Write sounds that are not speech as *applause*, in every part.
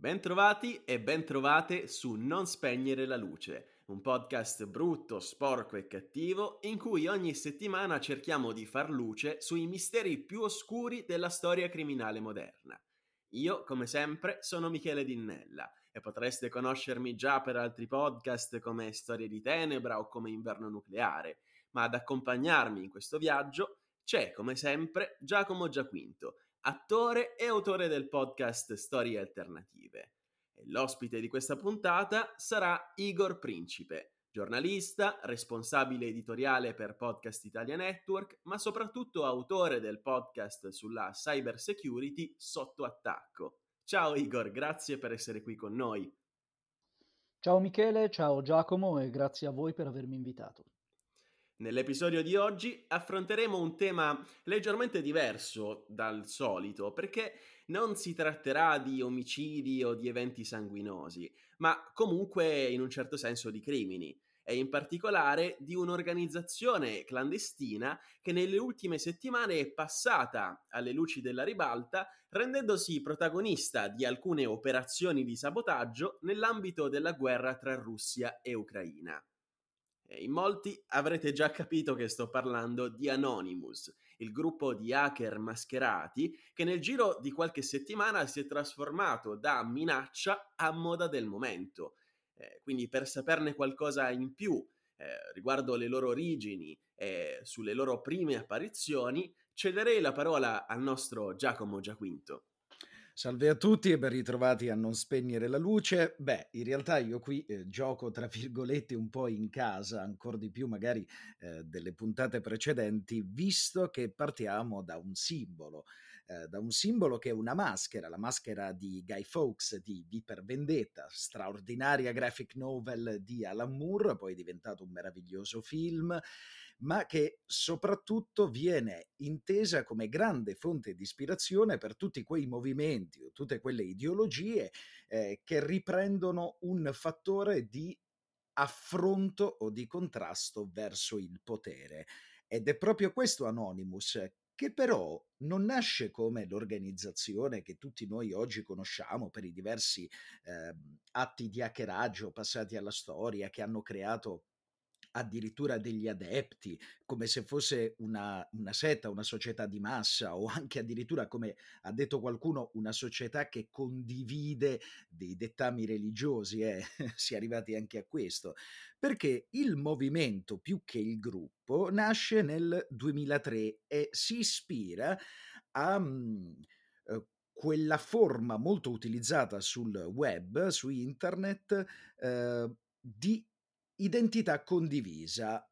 Bentrovati e bentrovate su Non spegnere la luce, un podcast brutto, sporco e cattivo in cui ogni settimana cerchiamo di far luce sui misteri più oscuri della storia criminale moderna. Io, come sempre, sono Michele Dinnella e potreste conoscermi già per altri podcast come Storie di Tenebra o come Inverno Nucleare, ma ad accompagnarmi in questo viaggio c'è, come sempre, Giacomo Giaquinto, attore e autore del podcast Storie Alternative. E l'ospite di questa puntata sarà Igor Principe, giornalista, responsabile editoriale per Podcast Italia Network, ma soprattutto autore del podcast sulla cyber security Sotto attacco. Ciao Igor, grazie per essere qui con noi. Ciao Michele, ciao Giacomo e grazie a voi per avermi invitato. Nell'episodio di oggi affronteremo un tema leggermente diverso dal solito, perché non si tratterà di omicidi o di eventi sanguinosi, ma comunque in un certo senso di crimini, e in particolare di un'organizzazione clandestina che nelle ultime settimane è passata alle luci della ribalta, rendendosi protagonista di alcune operazioni di sabotaggio nell'ambito della guerra tra Russia e Ucraina. In molti avrete già capito che sto parlando di Anonymous, il gruppo di hacker mascherati che nel giro di qualche settimana si è trasformato da minaccia a moda del momento. Eh, quindi per saperne qualcosa in più eh, riguardo le loro origini e sulle loro prime apparizioni, cederei la parola al nostro Giacomo Giaquinto. Salve a tutti e ben ritrovati a Non spegnere la luce. Beh, in realtà io qui eh, gioco tra virgolette un po' in casa, ancora di più magari eh, delle puntate precedenti, visto che partiamo da un simbolo, eh, da un simbolo che è una maschera, la maschera di Guy Fawkes di V Vendetta, straordinaria graphic novel di Alan Moore, poi diventato un meraviglioso film ma che soprattutto viene intesa come grande fonte di ispirazione per tutti quei movimenti o tutte quelle ideologie eh, che riprendono un fattore di affronto o di contrasto verso il potere. Ed è proprio questo Anonymous che però non nasce come l'organizzazione che tutti noi oggi conosciamo per i diversi eh, atti di hackeraggio passati alla storia che hanno creato addirittura degli adepti, come se fosse una, una setta, una società di massa o anche addirittura, come ha detto qualcuno, una società che condivide dei dettami religiosi. Eh? *laughs* si è arrivati anche a questo, perché il movimento più che il gruppo nasce nel 2003 e si ispira a... Mh, uh, quella forma molto utilizzata sul web, su internet, eh, di identità condivisa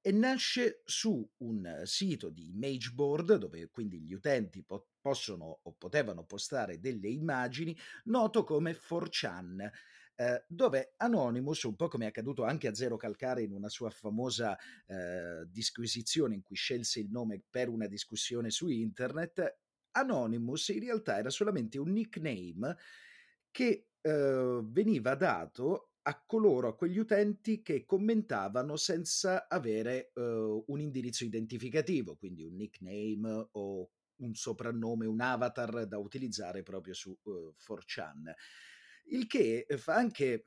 e nasce su un sito di Mageboard dove quindi gli utenti po- possono o potevano postare delle immagini noto come 4chan eh, dove Anonymous, un po' come è accaduto anche a Zero Calcare in una sua famosa eh, disquisizione in cui scelse il nome per una discussione su internet, Anonymous in realtà era solamente un nickname che eh, veniva dato a coloro, a quegli utenti che commentavano senza avere uh, un indirizzo identificativo, quindi un nickname o un soprannome, un avatar da utilizzare proprio su uh, 4chan. Il che fa anche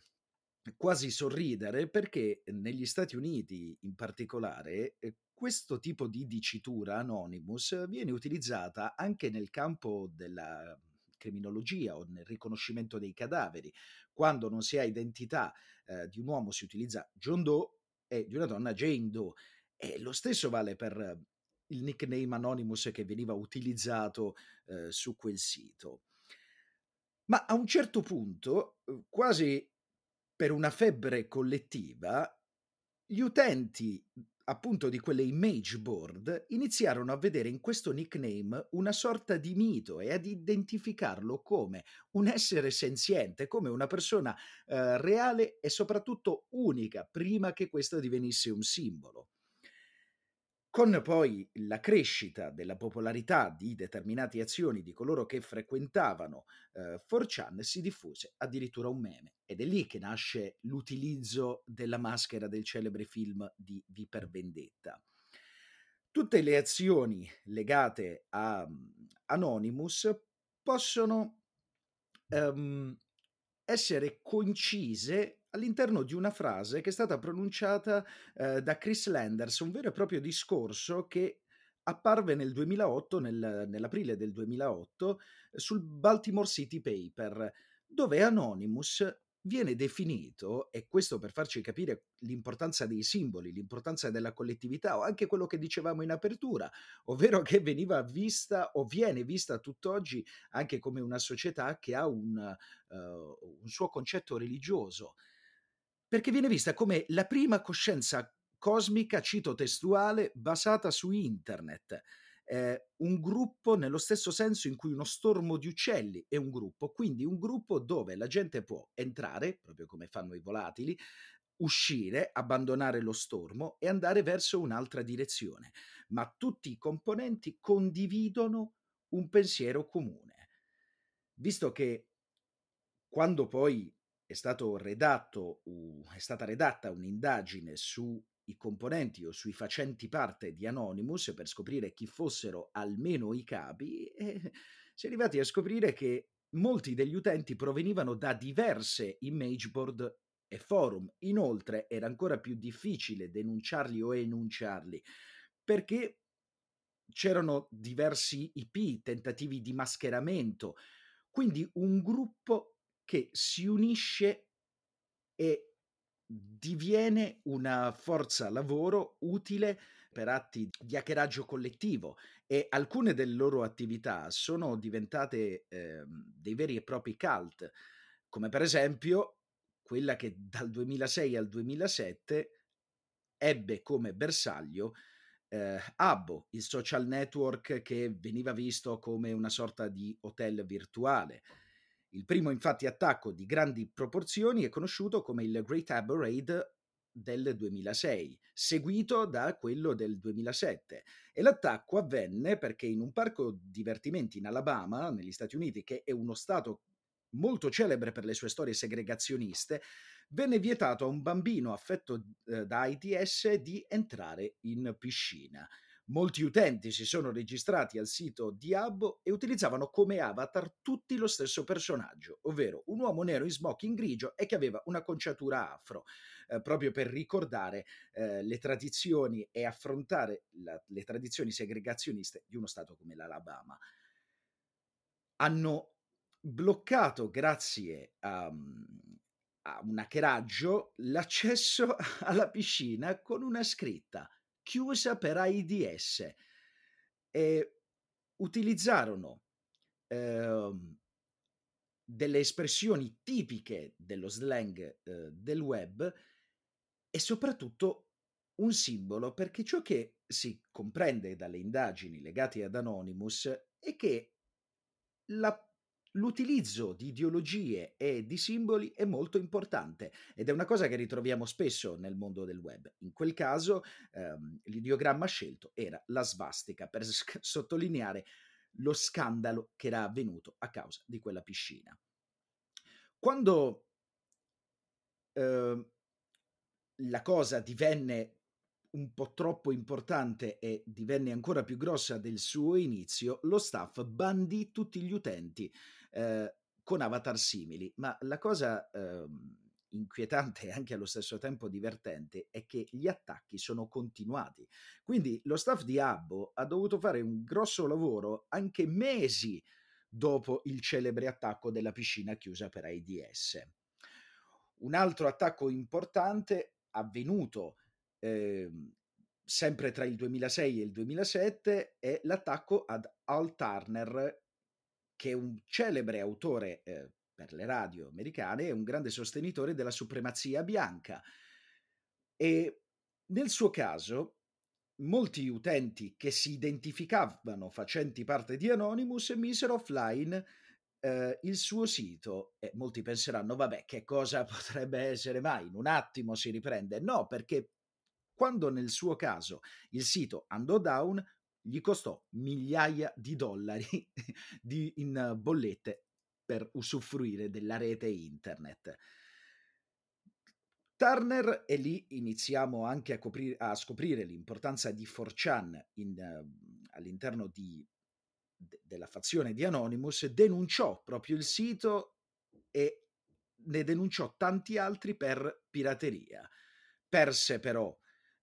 quasi sorridere perché negli Stati Uniti in particolare eh, questo tipo di dicitura anonymous viene utilizzata anche nel campo della criminologia o nel riconoscimento dei cadaveri. Quando non si ha identità eh, di un uomo si utilizza John Doe e di una donna Jane Doe. E lo stesso vale per il nickname Anonymous che veniva utilizzato eh, su quel sito. Ma a un certo punto, eh, quasi per una febbre collettiva, gli utenti appunto di quelle image board, iniziarono a vedere in questo nickname una sorta di mito e ad identificarlo come un essere senziente, come una persona eh, reale e soprattutto unica, prima che questo divenisse un simbolo. Con poi la crescita della popolarità di determinate azioni di coloro che frequentavano eh, 4chan si diffuse addirittura un meme ed è lì che nasce l'utilizzo della maschera del celebre film di V Vendetta. Tutte le azioni legate a um, Anonymous possono um, essere concise all'interno di una frase che è stata pronunciata eh, da Chris Landers, un vero e proprio discorso che apparve nel 2008, nel, nell'aprile del 2008, sul Baltimore City Paper, dove Anonymous viene definito, e questo per farci capire l'importanza dei simboli, l'importanza della collettività, o anche quello che dicevamo in apertura, ovvero che veniva vista o viene vista tutt'oggi anche come una società che ha un, uh, un suo concetto religioso, perché viene vista come la prima coscienza cosmica, cito testuale, basata su internet. Eh, un gruppo nello stesso senso in cui uno stormo di uccelli è un gruppo, quindi un gruppo dove la gente può entrare, proprio come fanno i volatili, uscire, abbandonare lo stormo e andare verso un'altra direzione, ma tutti i componenti condividono un pensiero comune. Visto che quando poi è, stato redatto, è stata redatta un'indagine su i componenti o sui facenti parte di Anonymous per scoprire chi fossero almeno i capi e *laughs* si è arrivati a scoprire che molti degli utenti provenivano da diverse image board e forum. Inoltre era ancora più difficile denunciarli o enunciarli perché c'erano diversi IP, tentativi di mascheramento, quindi un gruppo che si unisce e diviene una forza lavoro utile per atti di hackeraggio collettivo e alcune delle loro attività sono diventate eh, dei veri e propri cult, come per esempio quella che dal 2006 al 2007 ebbe come bersaglio eh, Abbo, il social network che veniva visto come una sorta di hotel virtuale. Il primo infatti attacco di grandi proporzioni è conosciuto come il Great Abba Raid del 2006, seguito da quello del 2007 e l'attacco avvenne perché in un parco divertimenti in Alabama, negli Stati Uniti, che è uno stato molto celebre per le sue storie segregazioniste, venne vietato a un bambino affetto eh, da AIDS di entrare in piscina. Molti utenti si sono registrati al sito di Abbo e utilizzavano come avatar tutti lo stesso personaggio, ovvero un uomo nero in smoking grigio e che aveva una conciatura afro, eh, proprio per ricordare eh, le tradizioni e affrontare la, le tradizioni segregazioniste di uno stato come l'Alabama. Hanno bloccato, grazie a, a un hackeraggio, l'accesso *laughs* alla piscina con una scritta chiusa per AIDS e utilizzarono eh, delle espressioni tipiche dello slang eh, del web e soprattutto un simbolo perché ciò che si comprende dalle indagini legate ad Anonymous è che la L'utilizzo di ideologie e di simboli è molto importante ed è una cosa che ritroviamo spesso nel mondo del web. In quel caso ehm, l'ideogramma scelto era la svastica per sc- *laughs* sottolineare lo scandalo che era avvenuto a causa di quella piscina. Quando eh, la cosa divenne un po' troppo importante e divenne ancora più grossa del suo inizio, lo staff bandì tutti gli utenti eh, con avatar simili, ma la cosa eh, inquietante e anche allo stesso tempo divertente è che gli attacchi sono continuati. Quindi lo staff di Abbo ha dovuto fare un grosso lavoro anche mesi dopo il celebre attacco della piscina chiusa per AIDS. Un altro attacco importante avvenuto eh, sempre tra il 2006 e il 2007 è l'attacco ad Al Turner che è un celebre autore eh, per le radio americane e un grande sostenitore della supremazia bianca. E nel suo caso, molti utenti che si identificavano facenti parte di Anonymous misero offline eh, il suo sito e molti penseranno, vabbè, che cosa *laughs* potrebbe essere mai? In un attimo si riprende. No, perché quando nel suo caso il sito andò down, gli costò migliaia di dollari *laughs* di, in bollette per usufruire della rete internet. Turner, e lì iniziamo anche a, coprire, a scoprire l'importanza di 4chan in, uh, all'interno di, de, della fazione di Anonymous, denunciò proprio il sito e ne denunciò tanti altri per pirateria. Perse però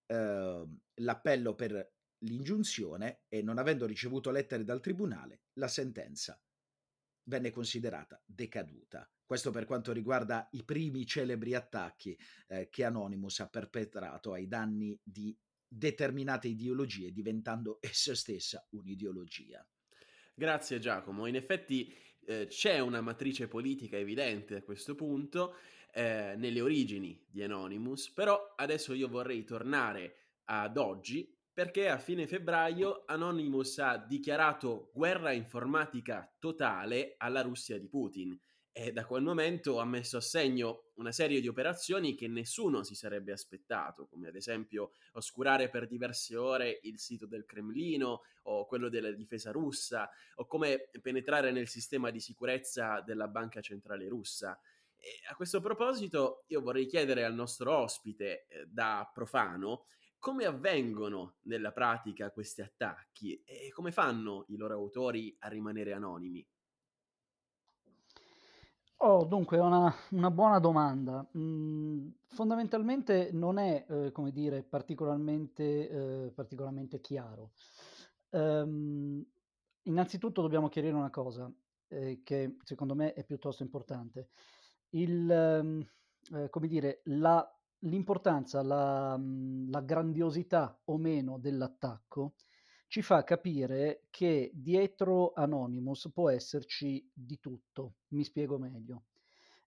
eh, l'appello per l'ingiunzione e non avendo ricevuto lettere dal tribunale, la sentenza venne considerata decaduta. Questo per quanto riguarda i primi celebri attacchi eh, che Anonymous ha perpetrato ai danni di determinate ideologie, diventando essa stessa un'ideologia. Grazie Giacomo, in effetti eh, c'è una matrice politica evidente a questo punto eh, nelle origini di Anonymous, però adesso io vorrei tornare ad oggi perché a fine febbraio Anonymous ha dichiarato guerra informatica totale alla Russia di Putin e da quel momento ha messo a segno una serie di operazioni che nessuno si sarebbe aspettato, come ad esempio oscurare per diverse ore il sito del Cremlino o quello della difesa russa, o come penetrare nel sistema di sicurezza della banca centrale russa. E a questo proposito io vorrei chiedere al nostro ospite eh, da profano come avvengono nella pratica questi attacchi e come fanno i loro autori a rimanere anonimi? Oh, dunque, una, una buona domanda. Mm, fondamentalmente non è, eh, come dire, particolarmente, eh, particolarmente chiaro. Um, innanzitutto dobbiamo chiarire una cosa, eh, che secondo me è piuttosto importante. Il, um, come dire, la l'importanza, la, mhmm, la grandiosità o meno dell'attacco ci fa capire che dietro Anonymous può esserci di tutto. Mi spiego meglio.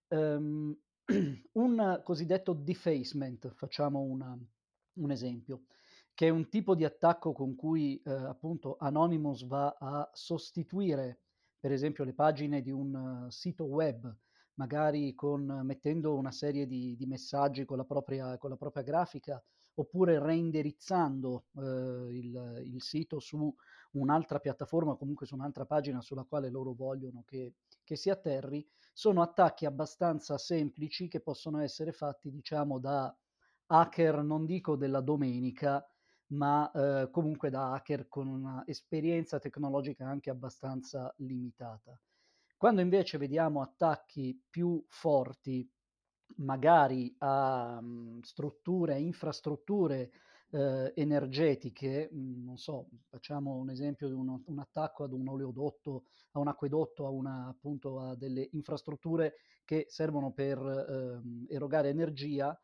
Um, *clears throat* un cosiddetto defacement, facciamo una, un esempio, che è un tipo di attacco con cui eh, appunto Anonymous va a sostituire, per esempio, le pagine di un uh, sito web magari con, mettendo una serie di, di messaggi con la, propria, con la, propria, grafica, oppure reindirizzando eh, il, il, sito su un'altra piattaforma, comunque su un'altra pagina sulla quale loro vogliono che, che si atterri, sono attacchi abbastanza semplici che possono essere fatti, diciamo, da hacker, non dico della domenica, ma eh, comunque da hacker con un'esperienza tecnologica anche abbastanza limitata. Quando invece vediamo attacchi più forti, magari a um, strutture, infrastrutture eh, energetiche, mh, mhmm, non so, facciamo un esempio di uno, un attacco ad un oleodotto, a un acquedotto, a, una, appunto, a delle infrastrutture che servono per eh, erogare energia,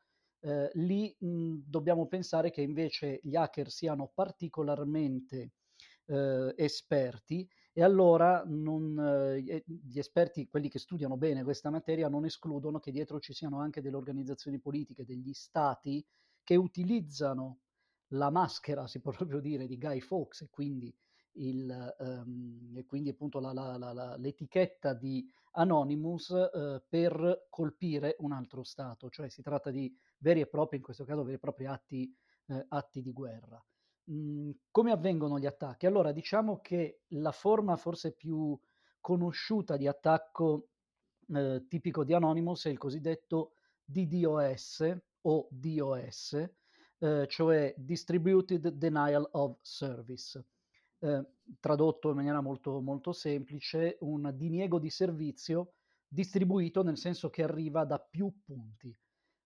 eh, lì mh, dobbiamo pensare che invece gli hacker siano particolarmente eh, esperti e allora non, eh, gli esperti, quelli che studiano bene questa materia, non escludono che dietro ci siano anche delle organizzazioni politiche, degli stati che utilizzano la maschera, si può *laughs* proprio dire, di Guy Fawkes e quindi, il, um, e quindi appunto la, la, la, l'etichetta di Anonymous uh, per colpire un altro Stato, cioè si tratta di veri e propri, in questo caso veri e propri atti, uh, atti di guerra. Mhmm, come avvengono gli attacchi? Allora, diciamo che la forma forse più conosciuta di attacco eh, tipico di Anonymous è il cosiddetto DDoS o DOS, eh, cioè Distributed Denial of Service. Eh, tradotto in maniera molto, molto semplice, un diniego di servizio distribuito nel senso che arriva da più punti.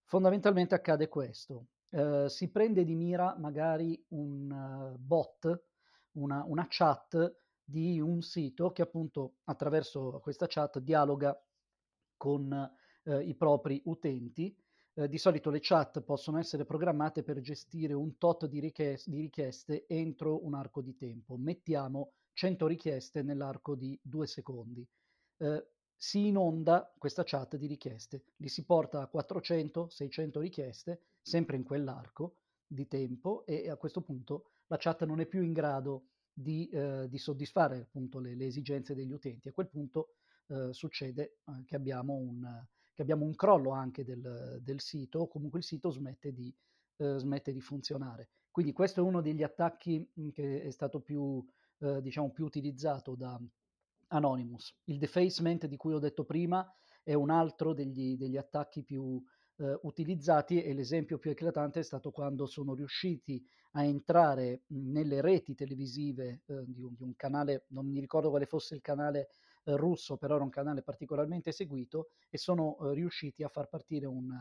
Fondamentalmente accade questo. Eh, si prende di mira magari un uh, bot, una, una, chat di un sito che appunto attraverso questa chat dialoga con uh, i propri utenti. Uh, di solito le chat possono essere programmate per gestire un tot di, richies- di richieste entro un arco di tempo. Mettiamo 100 richieste nell'arco di due secondi si inonda questa chat di richieste, li si porta a 400-600 richieste, sempre in quell'arco di tempo e a questo punto la chat non è più in grado di, eh, di soddisfare appunto le, le, esigenze degli utenti. A quel punto eh, succede eh, che, abbiamo un, che, abbiamo un, crollo anche del, del sito o comunque il sito smette di, eh, smette di, funzionare. Quindi questo è uno degli attacchi mm, che è stato più, eh, diciamo, più utilizzato da, Anonymous. Il defacement di cui ho detto prima è un altro degli, degli attacchi più eh, utilizzati e l'esempio più eclatante è stato quando sono riusciti a entrare nelle reti televisive eh, di, un, di, un, canale, non mi ricordo quale fosse il canale eh, russo, però era un canale particolarmente seguito, e sono eh, riusciti a far partire un,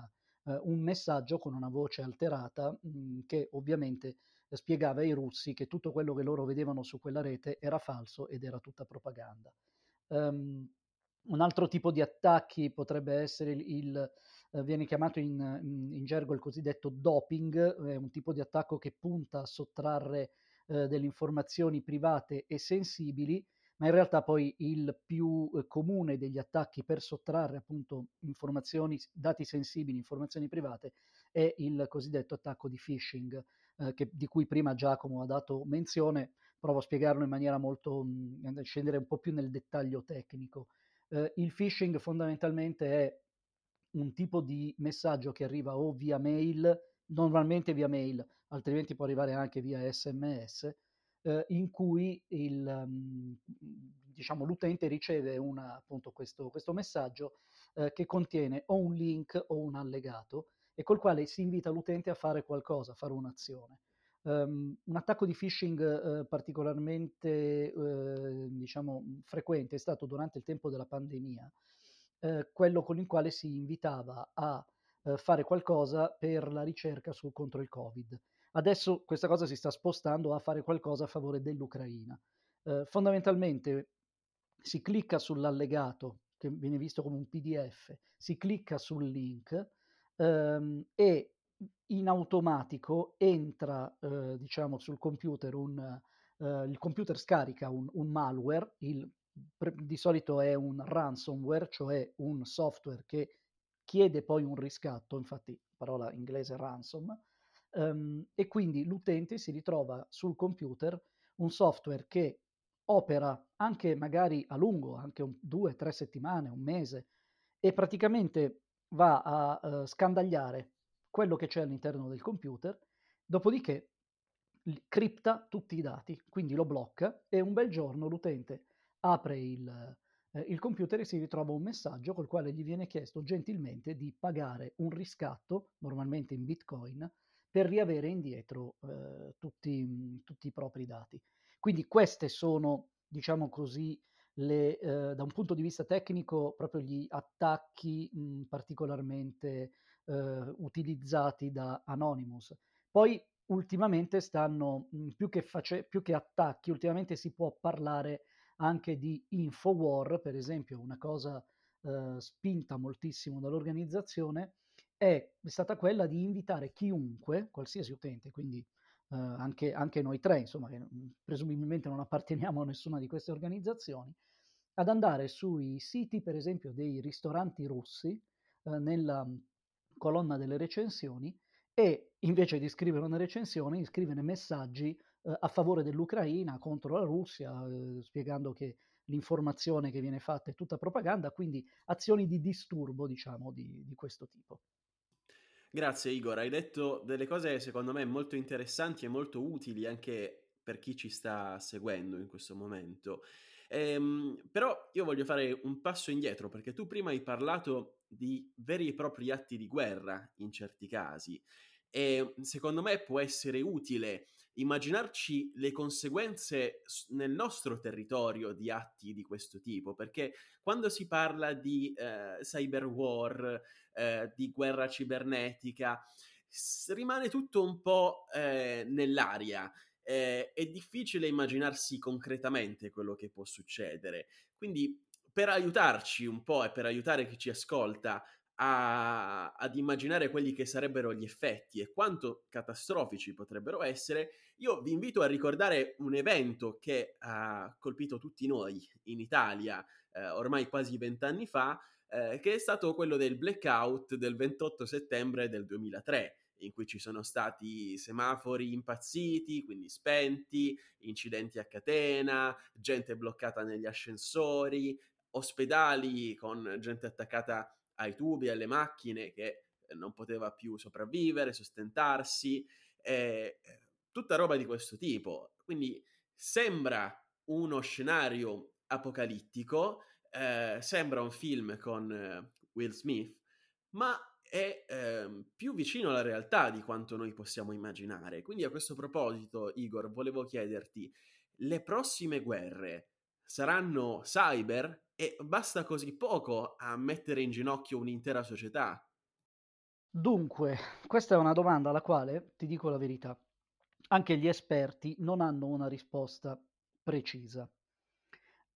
eh, un, messaggio con una voce alterata mh, mm, che ovviamente spiegava ai russi che tutto quello che loro vedevano su quella rete era falso ed era tutta propaganda. Um, un altro tipo di attacchi potrebbe essere il, il eh, viene chiamato in, in, gergo il cosiddetto doping, è un tipo di attacco che punta a sottrarre eh, delle informazioni private e sensibili, ma in realtà poi il più eh, comune degli attacchi per sottrarre appunto informazioni, dati sensibili, informazioni private, è il cosiddetto attacco di phishing, eh, che, di cui prima Giacomo ha dato menzione, provo a spiegarlo in maniera molto, mh, mm, scendere un po' più nel dettaglio tecnico. Eh, il phishing fondamentalmente è un tipo di messaggio che arriva o via mail, normalmente via mail, altrimenti può arrivare anche via sms, eh, in cui il, um, diciamo, l'utente riceve una, appunto questo, questo messaggio eh, che contiene o un link o un allegato e col quale si invita l'utente a fare qualcosa, a fare un'azione. Um, un attacco di phishing uh, particolarmente uh, diciamo, frequente è stato durante il tempo della pandemia, uh, quello con il quale si invitava a fare qualcosa per la ricerca su, contro il Covid. Adesso questa cosa si sta spostando a fare qualcosa a favore dell'Ucraina. fondamentalmente si clicca sull'allegato che viene visto come un PDF, si clicca sul link um, e in automatico entra, eh, diciamo, sul computer un, eh, il computer scarica un, un malware, il, di solito è un ransomware, cioè un software che chiede poi un riscatto, infatti parola inglese ransom, um, e quindi l'utente si ritrova sul computer un software che opera anche magari a lungo, anche un, due, tre settimane, un mese, e praticamente va a uh, scandagliare quello che c'è all'interno del computer, dopodiché cripta tutti i dati, quindi lo blocca e un bel giorno l'utente apre il, eh, il computer e si ritrova un messaggio col quale gli viene chiesto gentilmente di pagare un riscatto, normalmente in bitcoin, per riavere indietro eh, tutti, tutti, i propri dati. Quindi queste sono, diciamo così, le, eh, da un punto di vista tecnico, proprio gli attacchi mh, particolarmente eh, utilizzati da Anonymous. Poi ultimamente stanno, mh, più, che face- più che attacchi, ultimamente si può parlare anche di Infowar, per esempio, una cosa eh, spinta moltissimo dall'organizzazione è stata quella di invitare chiunque, qualsiasi utente, quindi eh, anche, anche, noi tre, insomma, che presumibilmente non apparteniamo a nessuna di queste organizzazioni, ad andare sui siti, per esempio, dei ristoranti russi, eh, nella colonna delle recensioni e invece di scrivere una recensione, scrivere messaggi eh, a favore dell'Ucraina contro la Russia, eh, spiegando che l'informazione che viene fatta è tutta propaganda, quindi azioni di disturbo, diciamo, di, di questo tipo. Grazie Igor, hai detto delle cose secondo me molto interessanti e molto utili anche per chi ci sta seguendo in questo momento. Ehm, però io voglio fare un passo indietro perché tu prima hai parlato di veri e propri atti di guerra in certi casi e secondo me può essere utile immaginarci le conseguenze nel nostro territorio di atti di questo tipo, perché quando si parla di eh, cyber war, eh, di guerra cibernetica, rimane tutto un po' eh, nell'aria eh, è difficile immaginarsi concretamente quello che può succedere. Quindi per aiutarci un po' e per aiutare chi ci ascolta a, ad immaginare quelli che sarebbero gli effetti e quanto catastrofici potrebbero essere, io vi invito a ricordare un evento che ha colpito tutti noi in Italia eh, ormai quasi vent'anni fa, eh, che è stato quello del blackout del 28 settembre del 2003 in cui ci sono stati semafori impazziti, quindi spenti, incidenti a catena, gente bloccata negli ascensori, ospedali con gente attaccata ai tubi, alle macchine che non poteva più sopravvivere, sostentarsi, eh, tutta roba di questo tipo. Quindi sembra uno scenario apocalittico, eh, sembra un film con eh, Will Smith, ma è ehm, più vicino alla realtà di quanto noi possiamo immaginare. Quindi a questo proposito, Igor, volevo chiederti, le prossime guerre saranno cyber e basta così poco a mettere in ginocchio un'intera società. Dunque, questa è una domanda alla quale, ti dico la verità, anche gli esperti non hanno una risposta precisa.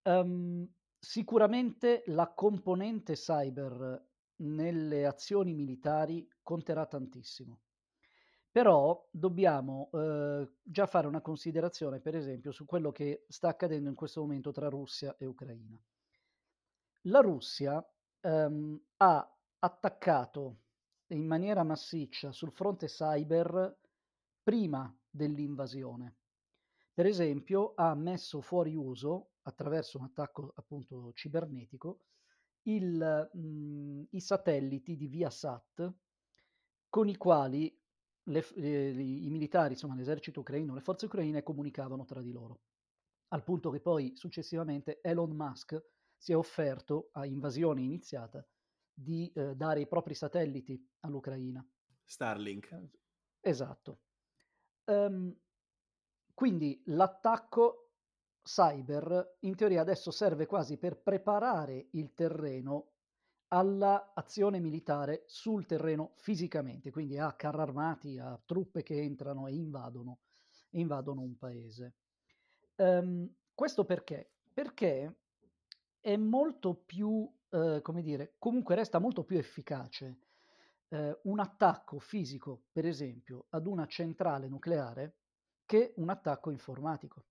Um, sicuramente la componente cyber nelle azioni militari conterà tantissimo. Però dobbiamo eh, già fare una considerazione, per esempio, su quello che sta accadendo in questo momento tra Russia e Ucraina. La Russia ehm, ha attaccato in maniera massiccia sul fronte cyber prima dell'invasione. Per esempio, ha messo fuori uso, attraverso un attacco appunto cibernetico, il, mh, i satelliti di Viasat con i quali le, le, i militari, insomma l'esercito ucraino, le forze ucraine comunicavano tra di loro. Al punto che poi successivamente Elon Musk si è offerto a invasione iniziata di eh, dare i propri satelliti all'Ucraina. Starlink. Eh, esatto. Um, quindi l'attacco cyber in teoria adesso serve quasi per preparare il terreno all'azione militare sul terreno fisicamente, quindi a carri armati, a truppe che entrano e invadono, invadono un paese. Um, questo perché? Perché è molto più, eh, come dire, comunque resta molto più efficace eh, un attacco fisico, per esempio, ad una centrale nucleare che un attacco informatico.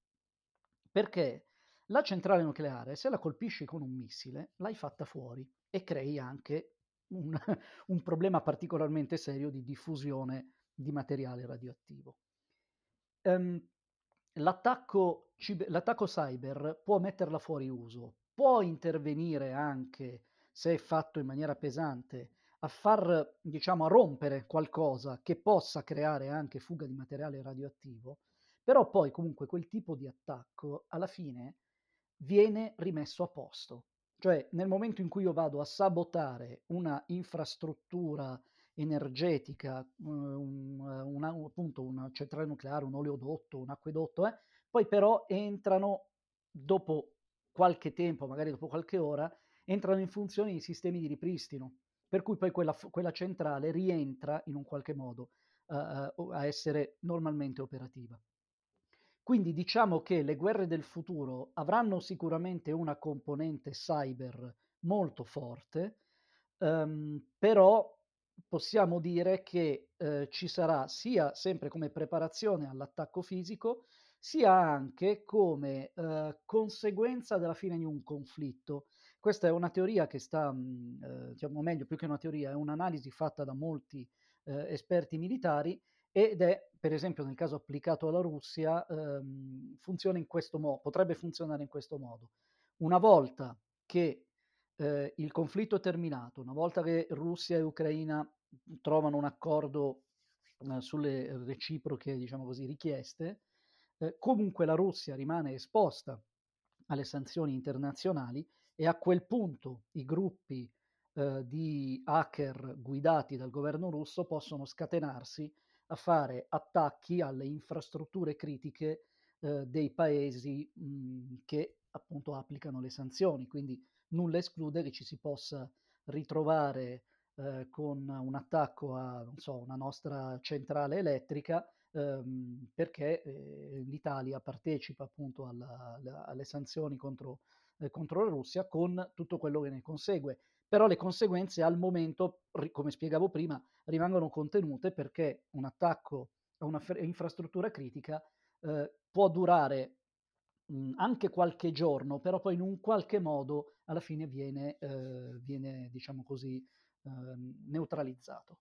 Perché la centrale nucleare, se la colpisci con un missile, l'hai fatta fuori e crei anche un, *laughs* un problema particolarmente serio di diffusione di materiale radioattivo. Um, l'attacco, l'attacco cyber può metterla fuori uso, può intervenire anche se è fatto in maniera pesante a far, diciamo, a rompere qualcosa che possa creare anche fuga di materiale radioattivo, però poi comunque quel tipo di attacco alla fine viene rimesso a posto. Cioè nel momento in cui io vado a sabotare una infrastruttura energetica, un, una, appunto una centrale nucleare, un oleodotto, un acquedotto, eh, poi però entrano dopo qualche tempo, magari dopo qualche ora, entrano in funzione i sistemi di ripristino per cui poi quella, quella centrale rientra in un qualche modo uh, a essere normalmente operativa. Quindi diciamo che le guerre del futuro avranno sicuramente una componente cyber molto forte, um, però possiamo dire che eh, ci sarà sia sempre come preparazione all'attacco fisico, sia anche come eh, conseguenza della fine di un conflitto. Questa è una teoria che sta, mh, eh, diciamo meglio, più che una teoria, è un'analisi fatta da molti eh, esperti militari ed è, per esempio, nel caso applicato alla Russia, ehm, funziona in questo modo, potrebbe funzionare in questo modo. Una volta che eh, il conflitto è terminato, una volta che Russia e Ucraina trovano un accordo eh, sulle reciproche, diciamo così, richieste, eh, comunque la Russia rimane esposta alle sanzioni internazionali e a quel punto i gruppi eh, di hacker guidati dal governo russo possono scatenarsi a fare attacchi alle infrastrutture critiche eh, dei paesi mh, che appunto applicano le sanzioni. Quindi nulla esclude che ci si possa ritrovare eh, con un attacco a so, una nostra centrale elettrica ehm, perché eh, l'Italia partecipa appunto alla, alla, alle sanzioni contro eh, contro la Russia con tutto quello che ne consegue. Però le conseguenze al momento, come spiegavo prima, rimangono contenute perché un attacco a una f- infrastruttura critica eh, può durare mh, anche qualche giorno, però poi in un qualche modo alla fine viene, eh, viene diciamo così, eh, neutralizzato.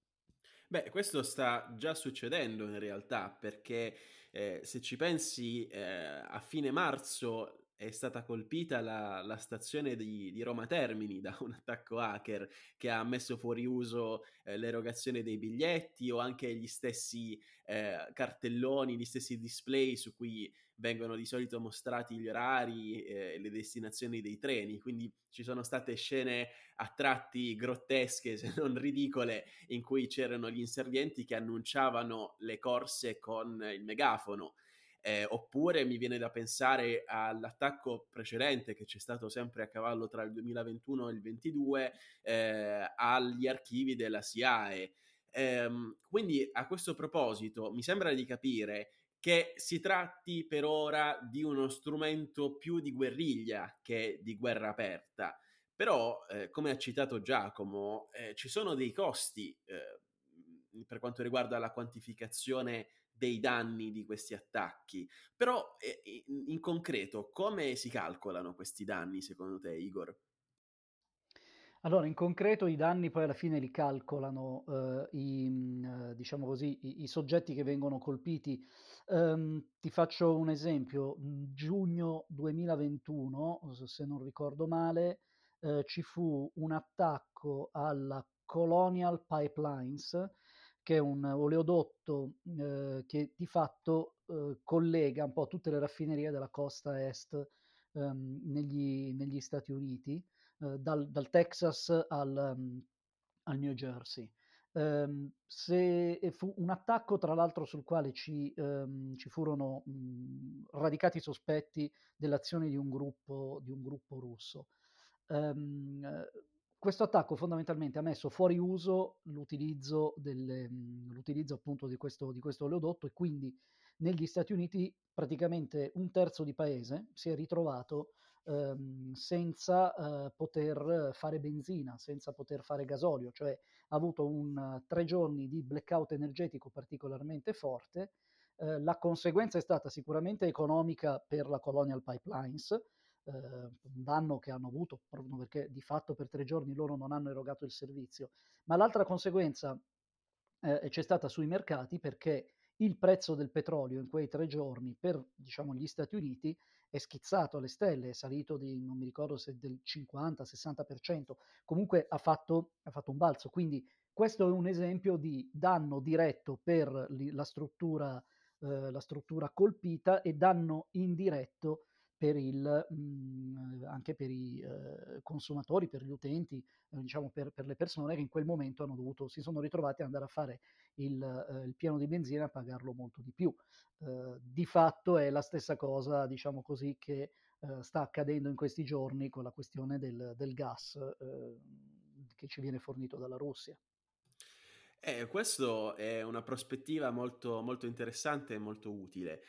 Beh, questo sta già succedendo in realtà, perché eh, se ci pensi, eh, a fine marzo è stata colpita la, la stazione di, di, Roma Termini da un attacco hacker che ha messo fuori uso eh, l'erogazione dei biglietti o anche gli stessi eh, cartelloni, gli stessi display su cui vengono di solito mostrati gli orari e eh, le destinazioni dei treni, quindi ci sono state scene a tratti grottesche, se non ridicole, in cui c'erano gli inservienti che annunciavano le corse con il megafono eh, oppure mi viene da pensare all'attacco precedente che c'è stato sempre a cavallo tra il 2021 e il 2022 eh, agli archivi della SIAE. Ehm, quindi a questo proposito mi sembra di capire che si tratti per ora di uno strumento più di guerriglia che di guerra aperta. Però, eh, come ha citato Giacomo, eh, ci sono dei costi eh, per quanto riguarda la quantificazione dei danni di questi attacchi. Però, in concreto, come si calcolano questi danni secondo te, Igor? Allora, in concreto i danni poi alla fine li calcolano eh, i, eh, diciamo così, i, i, soggetti che vengono colpiti. Um, ti faccio un esempio, giugno 2021, se non ricordo male, eh, ci fu un attacco alla Colonial Pipelines, che è un oleodotto eh, che di fatto eh, collega un po' tutte le raffinerie della costa est ehm, negli, negli Stati Uniti eh, dal, dal, Texas al, um, al New Jersey. Um, se fu un attacco, tra l'altro, sul quale ci, um, ci furono um, radicati sospetti dell'azione di un gruppo, di un gruppo russo. Questo attacco fondamentalmente ha messo fuori uso l'utilizzo, delle, l'utilizzo appunto di questo, di questo oleodotto e quindi negli Stati Uniti praticamente un terzo di paese si è ritrovato ehm, senza eh, poter fare benzina, senza poter fare gasolio, cioè ha avuto un tre giorni di blackout energetico particolarmente forte. Eh, la conseguenza è stata sicuramente economica per la Colonial Pipelines, eh, danno che hanno avuto proprio perché di fatto per tre giorni loro non hanno erogato il servizio, ma l'altra conseguenza eh, c'è stata sui mercati perché il prezzo del petrolio in quei tre giorni per diciamo, gli Stati Uniti è schizzato alle stelle, è salito di, non mi ricordo se del 50-60%, comunque ha fatto, ha fatto un balzo. Quindi questo è un esempio di danno diretto per la struttura, eh, la struttura colpita e danno indiretto per il, mh, mm, anche per i eh, consumatori, per gli utenti, eh, diciamo per, per, le persone che in quel momento dovuto, si sono ritrovati ad andare a fare il, eh, il pieno di benzina e a pagarlo molto di più. Eh, di fatto è la stessa cosa, diciamo così, che eh, sta accadendo in questi giorni con la questione del, del gas eh, che ci viene fornito dalla Russia. Eh, questo è una prospettiva molto, molto interessante e molto utile.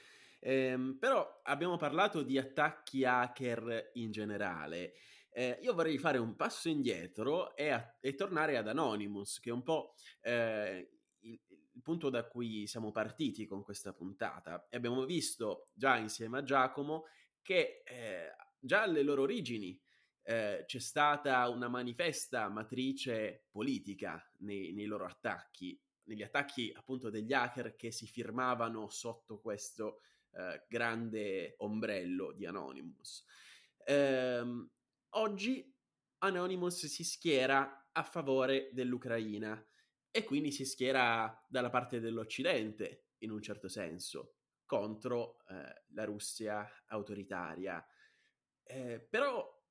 Eh, però abbiamo parlato di attacchi hacker in generale. Eh, io vorrei fare un passo indietro e, a, e, tornare ad Anonymous, che è un po' eh, il, il, punto da cui siamo partiti con questa puntata. E abbiamo visto già insieme a Giacomo che eh, già alle loro origini eh, c'è stata una manifesta matrice politica nei, nei loro attacchi, negli attacchi appunto degli hacker che si firmavano sotto questo eh, grande ombrello di Anonymous. Eh, oggi Anonymous si schiera a favore dell'Ucraina e quindi si schiera dalla parte dell'Occidente, in un certo senso, contro eh, la Russia autoritaria. Eh, però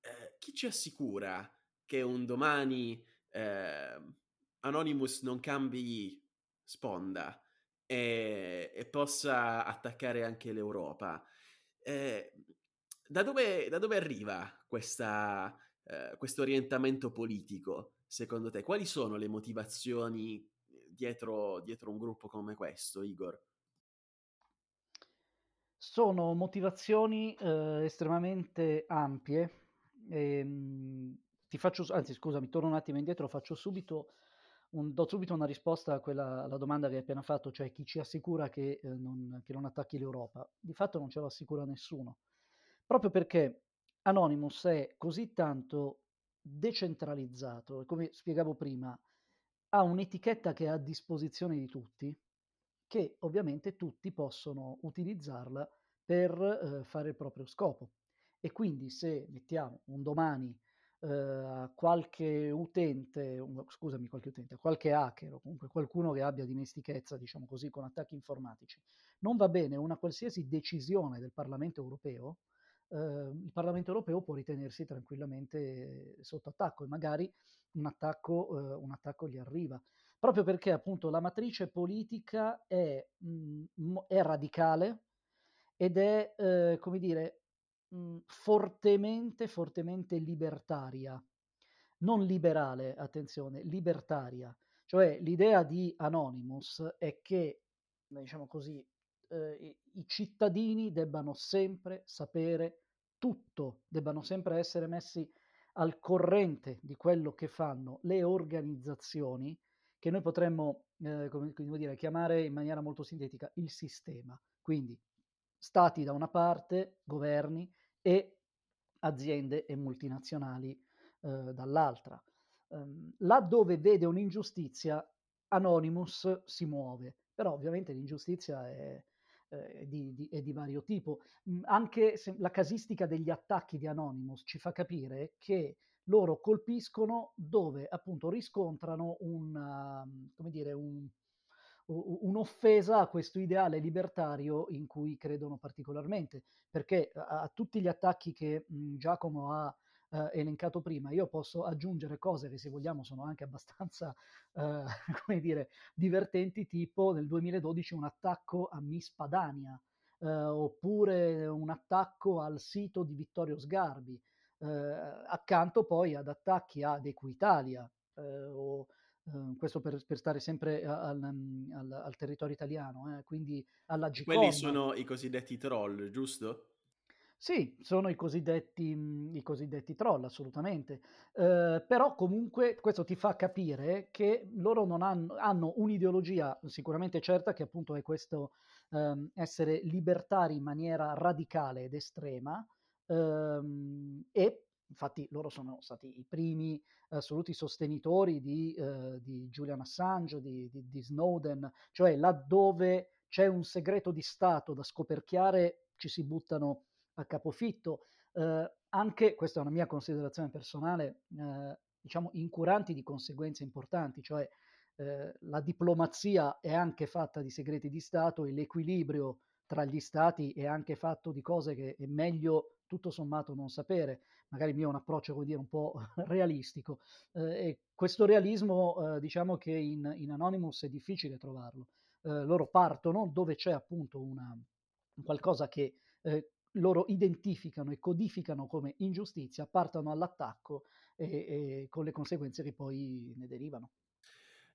eh, chi ci assicura che un domani ehm, Anonymous non cambi sponda? E, e possa attaccare anche l'Europa. Eh, da, dove, da, dove, arriva questa, eh, questo orientamento politico, secondo te? Quali sono le motivazioni dietro, dietro un gruppo come questo, Igor? Sono motivazioni eh, estremamente ampie. Ehm, ti faccio, anzi, scusami, torno un attimo indietro, faccio subito un, do subito una risposta a quella, alla domanda che hai appena fatto, cioè chi ci assicura che, eh, non, che non attacchi l'Europa. Di fatto non ce lo assicura nessuno, proprio perché Anonymous è così tanto decentralizzato come spiegavo prima ha un'etichetta che è a disposizione di tutti, che ovviamente tutti possono utilizzarla per eh, fare il proprio scopo. E quindi se mettiamo un domani eh, qualche utente, scusami, qualche utente, qualche hacker o comunque qualcuno che abbia dimestichezza, diciamo così, con attacchi informatici, non va bene una qualsiasi decisione del Parlamento europeo, eh, il Parlamento europeo può ritenersi tranquillamente sotto attacco e magari un attacco, eh, un attacco gli arriva. proprio perché appunto la matrice politica è, mh, è radicale ed è, come dire, mh, fortemente, fortemente libertaria, non liberale, attenzione, libertaria. Cioè l'idea di Anonymous è che, diciamo così, eh, i cittadini debbano sempre sapere tutto, debbano sempre essere messi al corrente di quello che fanno le organizzazioni che noi potremmo eh, come, come dire, chiamare in maniera molto sintetica il sistema. Quindi stati da una parte, governi e aziende e multinazionali eh, dall'altra. Um, laddove vede un'ingiustizia, Anonymous si muove, però ovviamente l'ingiustizia è, eh, di, di, è di, vario tipo. Mm, anche la casistica degli attacchi di Anonymous ci fa capire che loro colpiscono dove appunto riscontrano una, come dire, un, un'offesa a questo ideale libertario in cui credono particolarmente, perché a, a tutti gli attacchi che mh, Giacomo ha eh, elencato prima, io posso aggiungere cose che se vogliamo sono anche abbastanza, eh, *laughs* come dire, divertenti, tipo nel 2012 un attacco a Miss Padania, eh, oppure un attacco al sito di Vittorio Sgarbi, eh, accanto poi ad attacchi ad Equitalia, eh, o, eh, questo per, per, stare sempre al, al, al territorio italiano, quindi alla Gcom. Quelli sono i cosiddetti troll, giusto? Sì, sono i cosiddetti, mhmm, i cosiddetti troll, assolutamente. Eh, però comunque questo ti fa capire che loro non hanno, hanno un'ideologia sicuramente certa, che appunto è questo ehm, essere libertari in maniera radicale ed estrema, ehm, e infatti loro sono stati i primi assoluti sostenitori di, eh, di Julian Assange, di, di, di Snowden, cioè laddove c'è un segreto di Stato da scoperchiare ci si buttano a capofitto, eh, anche, questa è una mia considerazione personale, eh, diciamo incuranti di conseguenze importanti, cioè eh, la diplomazia è anche fatta di segreti di Stato e l'equilibrio tra gli stati è anche fatto di cose che è meglio tutto sommato non sapere. Magari il mio è un approccio, come dire, un po' *laughs* realistico. Eh, e questo realismo, eh, diciamo che in, in, Anonymous è difficile trovarlo. Eh, loro partono dove c'è appunto una, qualcosa che eh, loro identificano e codificano come ingiustizia, partono all'attacco e, e con le conseguenze che poi ne derivano.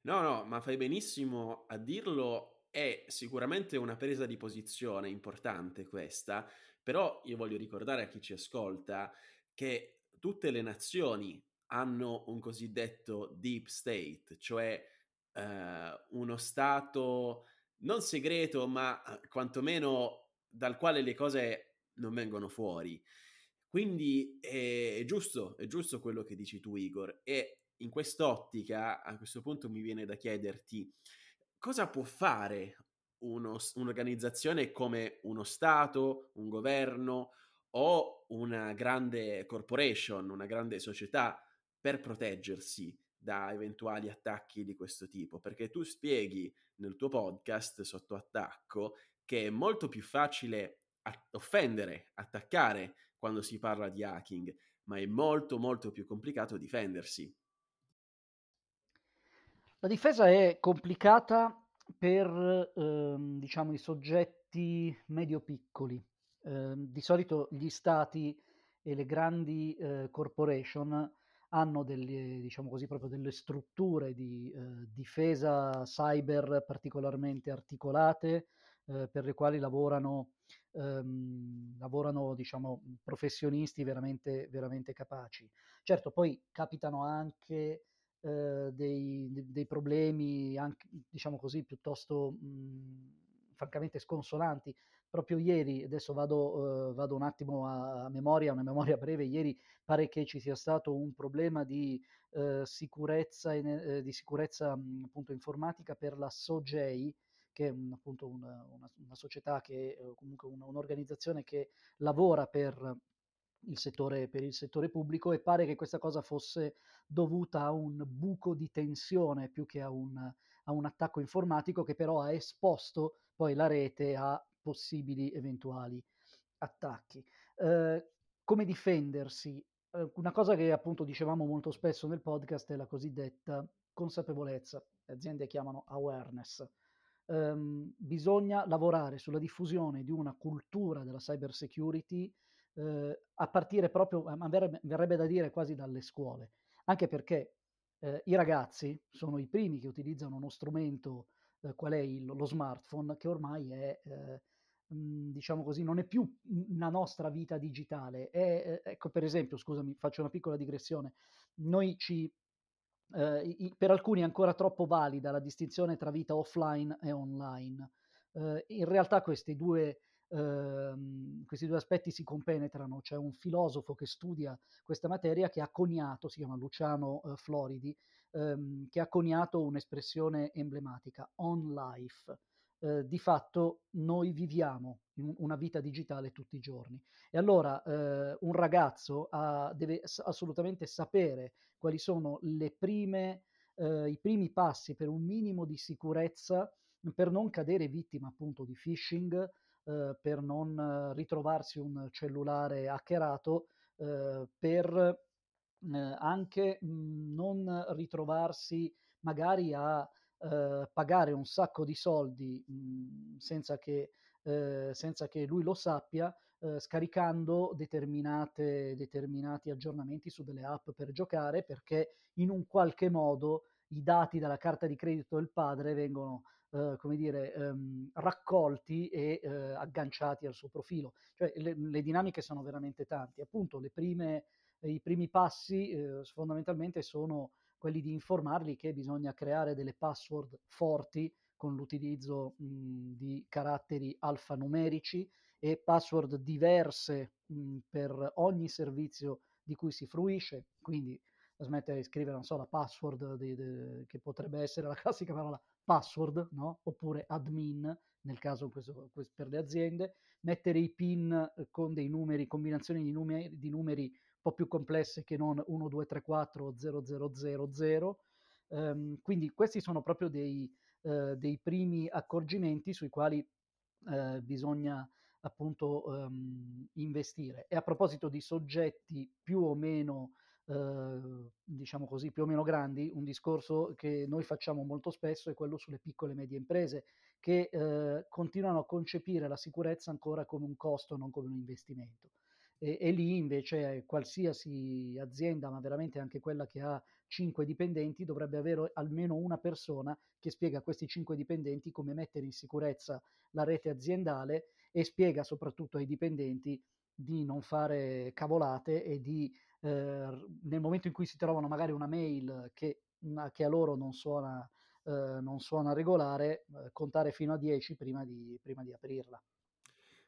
No, no, ma fai benissimo a dirlo, è sicuramente una presa di posizione importante questa, però io voglio ricordare a chi ci ascolta che tutte le nazioni hanno un cosiddetto deep state, cioè eh, uno stato non segreto, ma eh, quantomeno dal quale le cose non vengono fuori. Quindi è, è giusto, è giusto quello che dici tu, Igor. E in quest'ottica, a questo punto mi viene da chiederti cosa può fare uno, un'organizzazione come uno Stato, un governo o una grande corporation, una grande società per proteggersi da eventuali attacchi di questo tipo, perché tu spieghi nel tuo podcast sotto attacco che è molto più facile offendere, attaccare quando si parla di hacking, ma è molto molto più complicato difendersi. La difesa è complicata per ehm, diciamo i soggetti medio-piccoli. Eh, di solito gli stati e le grandi eh, corporation hanno delle, diciamo così, delle strutture di eh, difesa cyber particolarmente articolate, eh, per le quali lavorano ehm, lavorano diciamo, professionisti veramente, veramente capaci. Certo, poi capitano anche eh, dei, dei, problemi, anche, diciamo così, piuttosto mh, francamente sconsolanti. Proprio ieri, adesso vado, uh, vado un attimo a, a, memoria, una memoria *laughs* breve, ieri pare che ci sia stato un problema di uh, sicurezza, in, uh, di sicurezza mh, appunto informatica per la SOGEI, che è un, appunto una, una, una, società che eh, comunque una, un'organizzazione che lavora per il, settore, per il settore pubblico e pare che questa cosa fosse dovuta a un buco di tensione più che a un, a un attacco informatico che però ha esposto poi la rete a possibili eventuali attacchi. Eh, come difendersi? eh, una cosa che appunto dicevamo molto spesso nel podcast è la cosiddetta consapevolezza, le aziende chiamano awareness. Um, bisogna lavorare sulla diffusione di una cultura della cyber security eh, a partire proprio, ma verrebbe, verrebbe, da dire quasi dalle scuole, anche perché eh, i ragazzi sono i primi che utilizzano uno strumento eh, qual è il, lo smartphone, che ormai è, mh, diciamo così, non è più la nostra vita digitale. È, ecco, per esempio, scusami, faccio una piccola digressione, noi ci Uh, per alcuni è ancora troppo valida la distinzione tra vita offline e online. Uh, in realtà questi due, uh, questi due, aspetti si compenetrano. C'è un filosofo che studia questa materia che ha coniato, si chiama Luciano Floridi, um, che ha coniato un'espressione emblematica, on life. di fatto noi viviamo una vita digitale tutti i giorni. E allora un ragazzo ha, deve assolutamente sapere quali sono prime, eh, i primi passi per un minimo di sicurezza per non cadere vittima appunto di phishing, eh, per non ritrovarsi un cellulare hackerato, eh, per eh, anche mh, non ritrovarsi magari a eh, pagare un sacco di soldi mh, senza, che, eh, senza che lui lo sappia eh, scaricando determinati aggiornamenti su delle app per giocare perché in un qualche modo i dati dalla carta di credito del padre vengono eh, come dire, ehm, raccolti e eh, agganciati al suo profilo. Cioè le, le, dinamiche sono veramente tanti. Appunto, prime, i primi passi eh, fondamentalmente sono quelli di informarli che bisogna creare delle password forti con l'utilizzo mh, di caratteri alfanumerici e password diverse mh, per ogni servizio di cui si fruisce, quindi smettere di scrivere, non so, la password di, di, che potrebbe essere la *laughs* classica parola password, no? oppure admin, nel caso questo, questo per le aziende, mettere i PIN con dei numeri, combinazioni di numeri, di numeri un po' più complesse che non 1, 2, 3, 4 0, 0, 0, Um, quindi questi sono proprio dei, uh, dei primi accorgimenti sui quali uh, bisogna appunto um, investire. E a proposito di soggetti più o meno, eh, diciamo così, più o meno grandi, un discorso che noi facciamo molto spesso è quello sulle piccole e medie imprese che eh, continuano a concepire la sicurezza ancora come un costo, non come un investimento. E, e lì invece qualsiasi azienda, ma veramente anche quella che ha cinque dipendenti, dovrebbe avere almeno una persona che spiega a questi cinque dipendenti come mettere in sicurezza la rete aziendale e spiega soprattutto ai dipendenti di non fare cavolate e di eh, nel momento in cui si trovano magari una mail che, che a loro non suona, eh, non suona regolare, eh, contare fino a 10 prima di, prima di aprirla.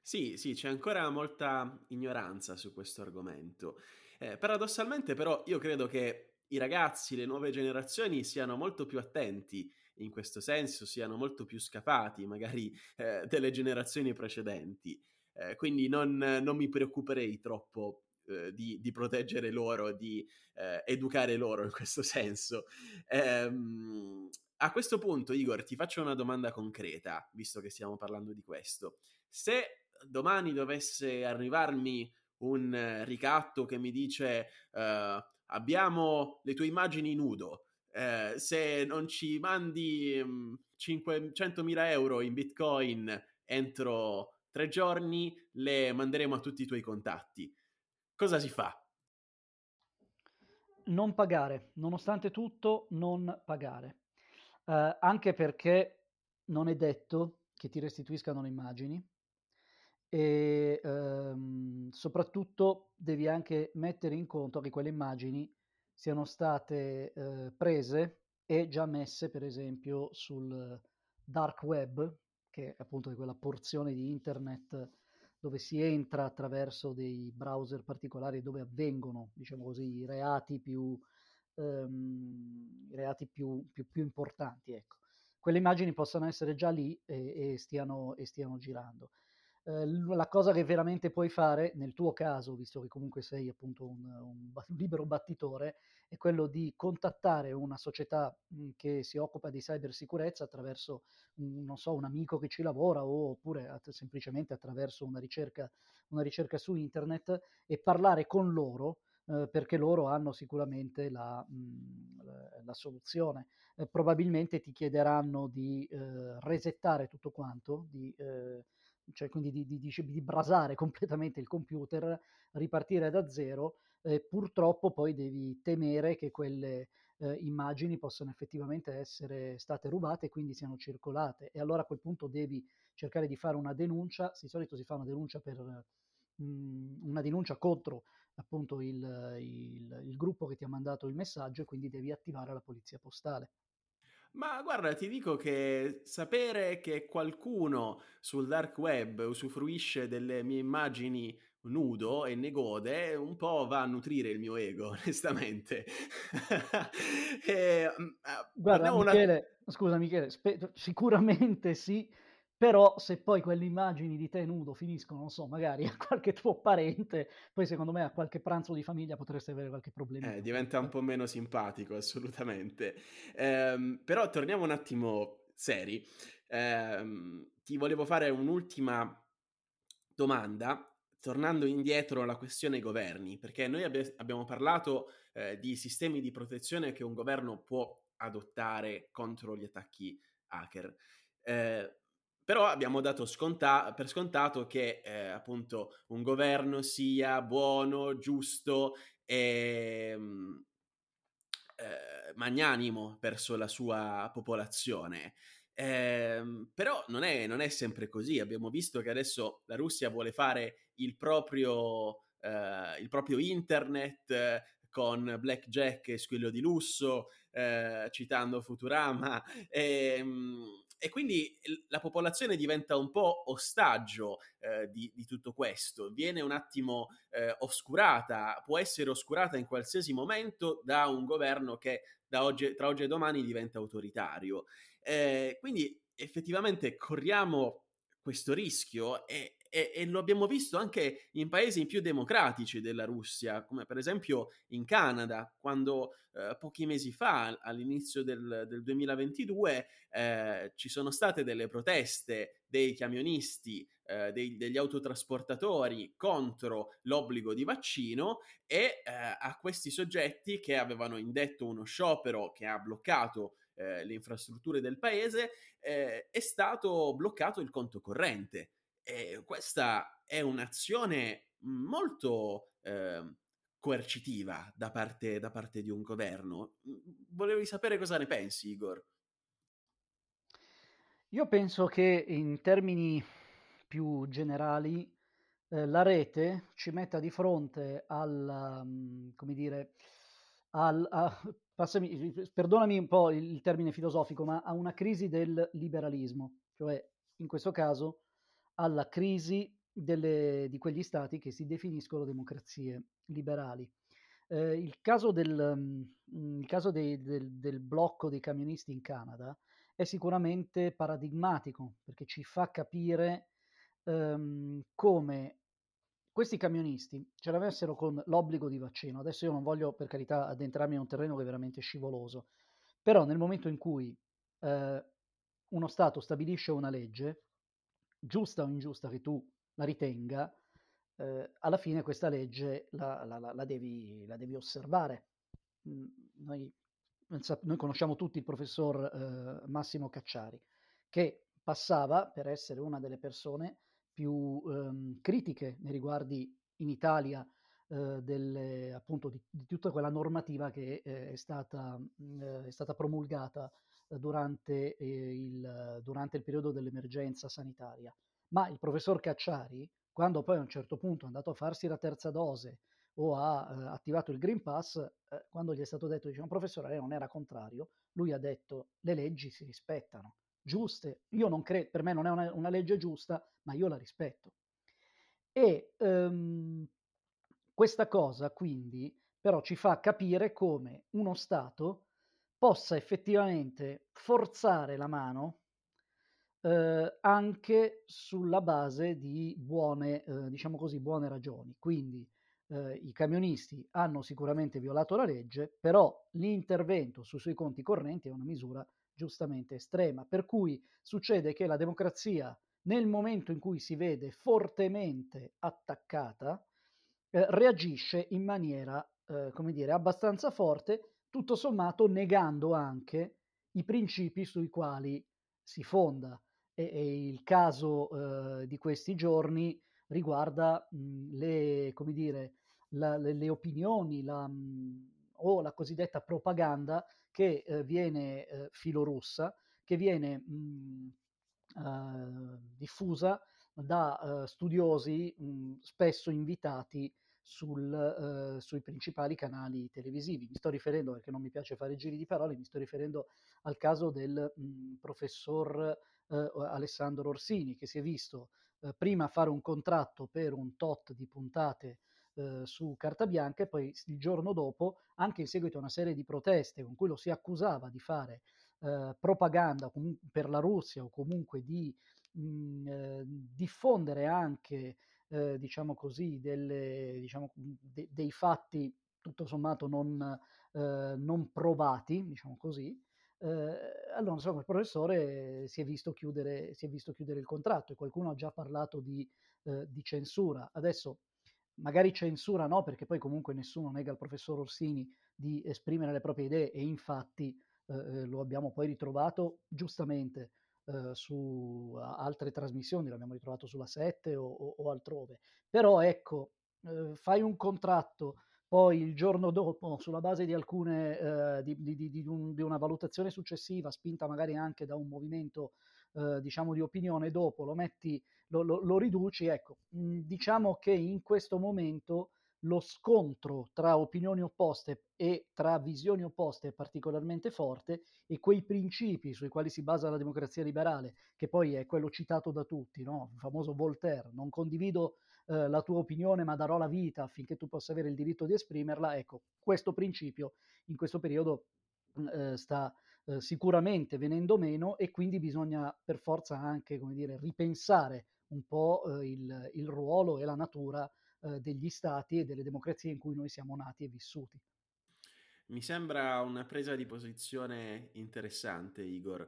Sì, sì, c'è ancora molta ignoranza su questo argomento. Eh, paradossalmente però io credo che i ragazzi, le nuove generazioni siano molto più attenti in questo senso, siano molto più scapati magari eh, delle generazioni precedenti. Eh, quindi non, non, mi preoccuperei troppo eh, di, di, proteggere loro, di eh, educare loro in questo senso. Ehm, a questo punto, Igor, ti faccio una domanda concreta, visto che stiamo parlando di questo. Se domani dovesse arrivarmi un ricatto che mi dice uh, abbiamo le tue immagini nudo, eh, se non ci mandi um, mm, 500.000 euro in bitcoin entro tre giorni, le manderemo a tutti i tuoi contatti. Cosa si fa? Non pagare, nonostante tutto, non pagare. Eh, anche perché non è detto che ti restituiscano le immagini e ehm, soprattutto devi anche mettere in conto che quelle immagini siano state eh, prese e già messe per esempio sul dark web, che è appunto quella porzione di internet dove si entra attraverso dei browser particolari dove avvengono, diciamo così, i reati più, ehm, i reati più, più, più importanti. Ecco. Quelle immagini possono essere già lì e, e, stiano, e stiano girando. Eh, la cosa che veramente puoi fare, nel tuo caso, visto che comunque sei appunto un, un, *laughs* libero battitore, è quello di contattare una società mh, che si occupa di cybersicurezza attraverso, un, non so, un amico che ci lavora o, oppure att- semplicemente attraverso una ricerca, una ricerca su internet e parlare con loro eh, perché loro hanno sicuramente la, mh, mm, la soluzione. Eh, probabilmente ti chiederanno di eh, resettare tutto quanto, di, eh, cioè quindi di, di, di, brasare *laughs* completamente il computer, ripartire da zero. purtroppo poi devi temere che quelle eh, immagini possano effettivamente essere state rubate e quindi siano circolate. E allora a quel punto devi cercare di fare una denuncia, di solito si fa una denuncia per mh, mm, una denuncia contro appunto il, il, il gruppo che ti ha mandato il messaggio e quindi devi attivare la polizia postale. Ma guarda, ti dico che sapere che qualcuno sul dark web usufruisce delle mie immagini nudo e ne gode un po' va a nutrire il mio ego, *laughs* onestamente. *laughs* e, mm, ah, guarda, Michele, una... scusa Michele, spe- sicuramente sì, però se poi quelle immagini di te nudo finiscono, non so, magari a *laughs* qualche tuo parente, poi secondo me a qualche pranzo di famiglia potreste avere qualche problema. Eh, diventa un po' meno simpatico, assolutamente. Ehm, però torniamo un attimo seri. Ehm, ti volevo fare un'ultima domanda, tornando indietro alla questione governi, perché noi abbi- abbiamo parlato eh, di sistemi di protezione che un governo può adottare contro gli attacchi hacker. Eh, però abbiamo dato sconta- per scontato che eh, appunto un governo sia buono, giusto e mm, eh, magnanimo verso la sua popolazione. Eh, però non è, non è, sempre così. Abbiamo visto che adesso la Russia vuole fare il proprio, eh, il proprio internet eh, con blackjack e squillo di lusso, eh, citando Futurama. E, ehm, e quindi la popolazione diventa un po' ostaggio eh, di, di, tutto questo, viene un attimo eh, oscurata, può essere oscurata in qualsiasi momento da un governo che oggi, tra oggi e domani diventa autoritario. Eh, quindi effettivamente corriamo questo rischio e, e, e, lo abbiamo visto anche in paesi più democratici della Russia, come per esempio in Canada, quando eh, pochi mesi fa, all'inizio del, del 2022, eh, ci sono state delle proteste dei camionisti, eh, dei, degli autotrasportatori contro l'obbligo di vaccino e eh, a questi soggetti che avevano indetto uno sciopero che ha bloccato eh, le infrastrutture del paese, eh, è stato bloccato il conto corrente. E questa è un'azione molto eh, coercitiva da parte, da parte di un governo. Volevi sapere cosa ne pensi, Igor? Io penso che in termini più generali eh, la rete ci metta di fronte al, um, come dire, al, a, *laughs* passami, perdonami un po' il termine filosofico, ma a una crisi del liberalismo, cioè in questo caso alla crisi delle, di quegli stati che si definiscono democrazie liberali. Eh, il caso, del, um, il caso dei, del, del, blocco dei camionisti in Canada è sicuramente paradigmatico perché ci fa capire um, come questi camionisti ce l'avessero con l'obbligo di vaccino. Adesso io non voglio per carità addentrarmi in un terreno che è veramente scivoloso, però nel momento in cui eh, uno Stato stabilisce una legge, giusta o ingiusta che tu la ritenga, eh, alla fine questa legge la, la, la, la devi, devi, osservare. Mm, noi, noi, conosciamo tutti il professor eh, Massimo Cacciari, che passava per essere una delle persone più ehm, critiche nei riguardi in Italia eh, delle, appunto di, di, tutta quella normativa che eh, è, stata, mm, è, stata, promulgata durante, eh, il, durante il periodo dell'emergenza sanitaria. Ma il professor Cacciari, quando poi a un certo punto è andato a farsi la terza dose o ha eh, attivato il Green Pass, eh, quando gli è stato detto, diciamo, professore, lei non era contrario, lui ha detto, le leggi si rispettano, giuste, io non credo, per me non è una, una, legge giusta, ma io la rispetto. E um, questa cosa quindi però ci fa capire come uno Stato possa effettivamente forzare la mano eh, anche sulla base di buone, eh, diciamo così, buone ragioni. Quindi eh, i camionisti hanno sicuramente violato la legge, però l'intervento sui suoi conti correnti è una misura giustamente estrema, per cui succede che la democrazia nel momento in cui si vede fortemente attaccata, reagisce in maniera come dire, abbastanza forte, tutto sommato negando anche i principi sui quali si fonda. E, e il caso eh, di questi giorni riguarda mh, le, dire, la, le, le, opinioni la, mh, o la cosiddetta propaganda che eh, viene eh, filorussa, che viene mh, eh, diffusa da eh, studiosi spesso invitati sul, uh, sui principali canali televisivi. Mi sto riferendo, perché non mi piace fare giri di parole, mi sto riferendo al caso del mh, professor uh, Alessandro Orsini, che si è visto uh, prima fare un contratto per un tot di puntate su carta bianca e poi il giorno dopo, anche in seguito a una serie di proteste con cui lo si accusava di fare propaganda per la Russia o comunque di mh, diffondere anche eh, diciamo così, delle, diciamo, de, dei fatti tutto sommato non, eh, non provati, diciamo così, eh, allora insomma il professore si è, visto chiudere, si è visto chiudere il contratto e qualcuno ha già parlato di, di censura. Adesso magari censura no, perché poi comunque nessuno nega al professor Orsini di esprimere le proprie idee e infatti eh lo abbiamo poi ritrovato giustamente eh, su altre trasmissioni, l'abbiamo ritrovato sulla 7 o, o, o altrove. Però ecco, eh, fai un contratto, poi il giorno dopo, sulla base di alcune, eh, di, di, di, un, una valutazione successiva, spinta magari anche da un movimento, eh, diciamo, di opinione, dopo lo metti, lo, lo, lo riduci, ecco, mh, diciamo che in questo momento lo scontro tra opinioni opposte e tra visioni opposte è particolarmente forte e quei principi sui quali si basa la democrazia liberale, che poi è quello citato da tutti, no? il famoso Voltaire, non condivido eh, la tua opinione ma darò la vita affinché tu possa avere il diritto di esprimerla, ecco, questo principio in questo periodo mm, eh, sta eh, sicuramente venendo meno e quindi bisogna per forza anche, come dire, ripensare un po' eh, il, il ruolo e la natura eh, degli stati e delle democrazie in cui noi siamo nati e vissuti. Mi sembra una presa di posizione interessante, Igor.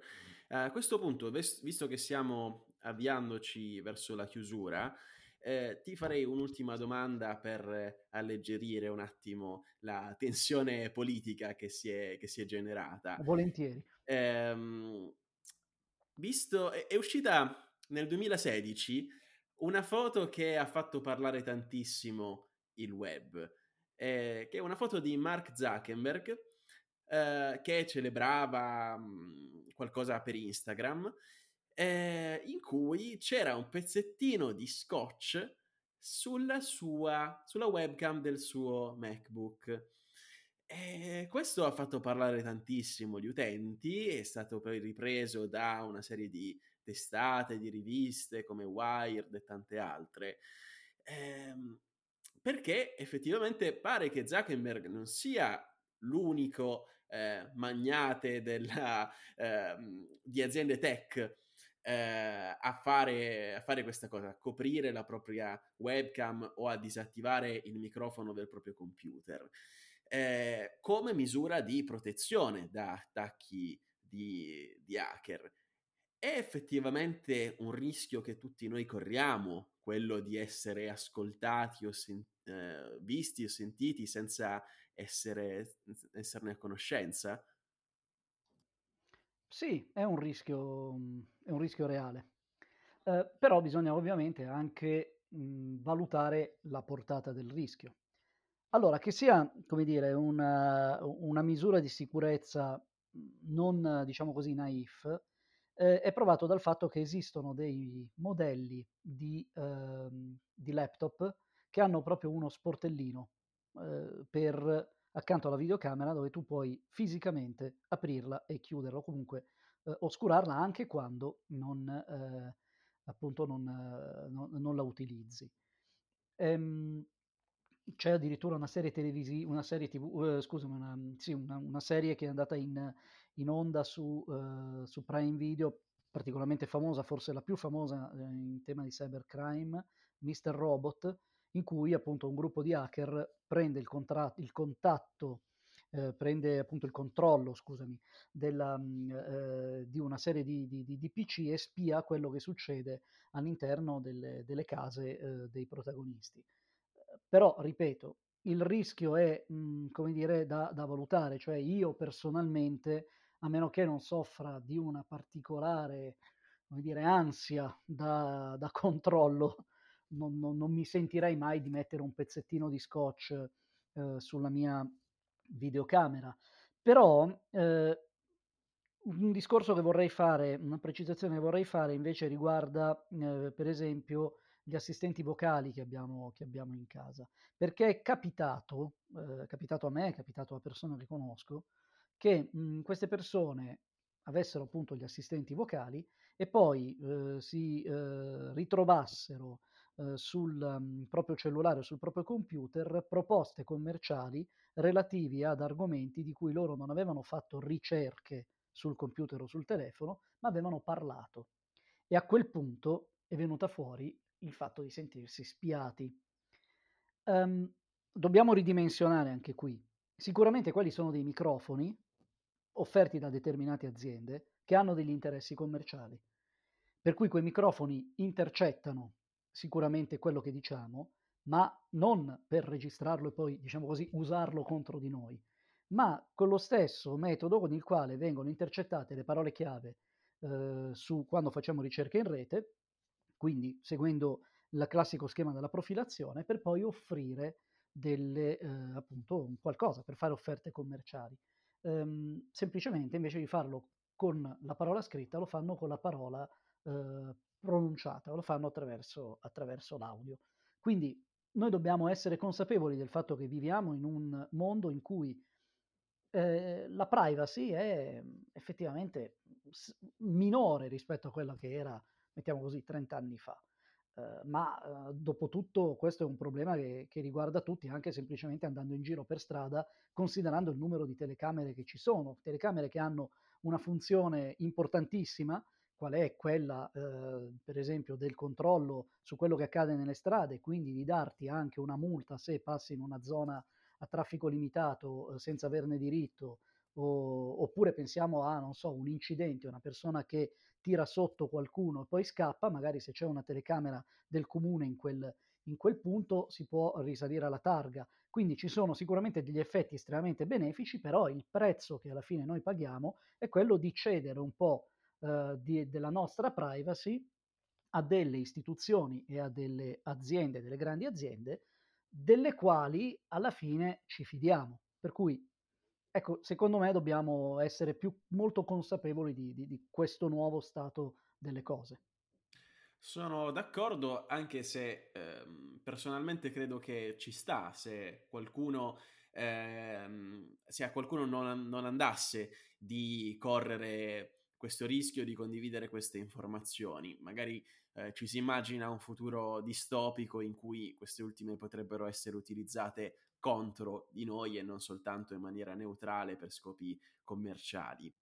A questo punto, visto che stiamo avviandoci verso la chiusura, eh, ti farei un'ultima domanda per alleggerire un attimo la tensione politica che si è, che si è generata. Volentieri. Eh, visto, è, è uscita nel 2016 una foto che ha fatto parlare tantissimo il web, eh, che è una foto di Mark Zuckerberg eh, che celebrava mh, mm, qualcosa per Instagram, eh, in cui c'era un pezzettino di scotch sulla sua sulla webcam del suo MacBook. E questo ha fatto parlare tantissimo gli utenti, è stato poi ripreso da una serie di testate, di riviste come Wired e tante altre. Ehm, perché effettivamente pare che Zuckerberg non sia l'unico eh, magnate della, eh, di aziende tech eh, a, fare, a, fare, questa cosa, a coprire la propria webcam o a disattivare il microfono del proprio computer, eh, come misura di protezione da attacchi di, di hacker. È effettivamente un rischio che tutti noi corriamo, quello di essere ascoltati o sen- eh, visti o sentiti senza essere, esserne a conoscenza? Sì, è un rischio, è un rischio reale. Eh, però bisogna ovviamente anche mh, valutare la portata del rischio. Allora, che sia, come dire, una, una misura di sicurezza non, diciamo così, naif, eh, è provato dal fatto che esistono dei modelli di, ehm, di laptop che hanno proprio uno sportellino eh, per, accanto alla videocamera dove tu puoi fisicamente aprirla e chiuderla o comunque eh, oscurarla anche quando non, eh, appunto non, eh, non, non, la utilizzi. Ehm, c'è addirittura una serie televisiva, una serie tv, uh, scusami, una, sì, una, una, serie che è andata in, in onda su, uh, su, Prime Video, particolarmente famosa, forse la più famosa uh, in tema di cybercrime, Mr. Robot, in cui appunto un gruppo di hacker prende il, contra- il contatto, eh, prende appunto il controllo, scusami, della, mh, di una serie di, di, di, PC e spia quello che succede all'interno delle, delle case dei protagonisti. Però, ripeto, il rischio è, mh, come dire, da, da, valutare, cioè io personalmente, a meno che non soffra di una particolare, come dire, ansia da, da controllo, non, non, non, mi sentirei mai di mettere un pezzettino di scotch eh, sulla mia videocamera. Però eh, un discorso che vorrei fare, una precisazione che vorrei fare invece riguarda, eh, per esempio, gli assistenti vocali che abbiamo, che abbiamo in casa. Perché è capitato, eh, è capitato a me, è capitato a persone che conosco, che mh, queste persone avessero appunto gli assistenti vocali e poi eh, si eh, ritrovassero eh, sul um, proprio cellulare o sul proprio computer proposte commerciali relativi ad argomenti di cui loro non avevano fatto ricerche sul computer o sul telefono, ma avevano parlato. E a quel punto è venuta fuori il fatto di sentirsi spiati. Um, dobbiamo ridimensionare anche qui. Sicuramente quelli sono dei microfoni offerti da determinate aziende che hanno degli interessi commerciali. Per cui quei microfoni intercettano sicuramente quello che diciamo, ma non per registrarlo e poi, diciamo così, usarlo contro di noi, ma con lo stesso metodo con il quale vengono intercettate le parole chiave eh, su quando facciamo ricerche in rete, quindi seguendo il classico schema della profilazione, per poi offrire delle, eh, appunto qualcosa, per fare offerte commerciali. Ehm, semplicemente invece di farlo con la parola scritta, lo fanno con la parola eh, pronunciata, lo fanno attraverso, attraverso l'audio. Quindi noi dobbiamo essere consapevoli del fatto che viviamo in un mondo in cui eh, la privacy è effettivamente minore rispetto a quella che era, mettiamo così, 30 anni fa. Uh, ma uh, dopo tutto questo è un problema che, che, riguarda tutti, anche semplicemente andando in giro per strada, considerando il numero di telecamere che ci sono, telecamere che hanno una funzione importantissima, qual è quella, uh, per esempio, del controllo su quello che accade nelle strade, quindi di darti anche una multa se passi in una zona a traffico limitato senza averne diritto, o, oppure pensiamo a, so, un incidente, una persona che tira sotto qualcuno e poi scappa, magari se c'è una telecamera del comune in quel, in quel punto si può risalire alla targa. Quindi ci sono sicuramente degli effetti estremamente benefici, però il prezzo che alla fine noi paghiamo è quello di cedere un po' eh, di, della nostra privacy a delle istituzioni e a delle aziende, delle grandi aziende, delle quali alla fine ci fidiamo. Per cui, ecco, secondo me dobbiamo essere più, molto consapevoli di, di, di questo nuovo stato delle cose. Sono d'accordo, anche se ehm, personalmente credo che ci sta se qualcuno, ehm, se a qualcuno non, non andasse di correre questo rischio di condividere queste informazioni. Magari eh, ci si immagina un futuro distopico in cui queste ultime potrebbero essere utilizzate contro di noi e non soltanto in maniera neutrale per scopi commerciali.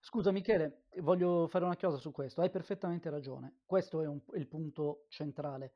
Scusa Michele, voglio fare una cosa su questo. Hai perfettamente ragione. Questo è, un, il punto centrale.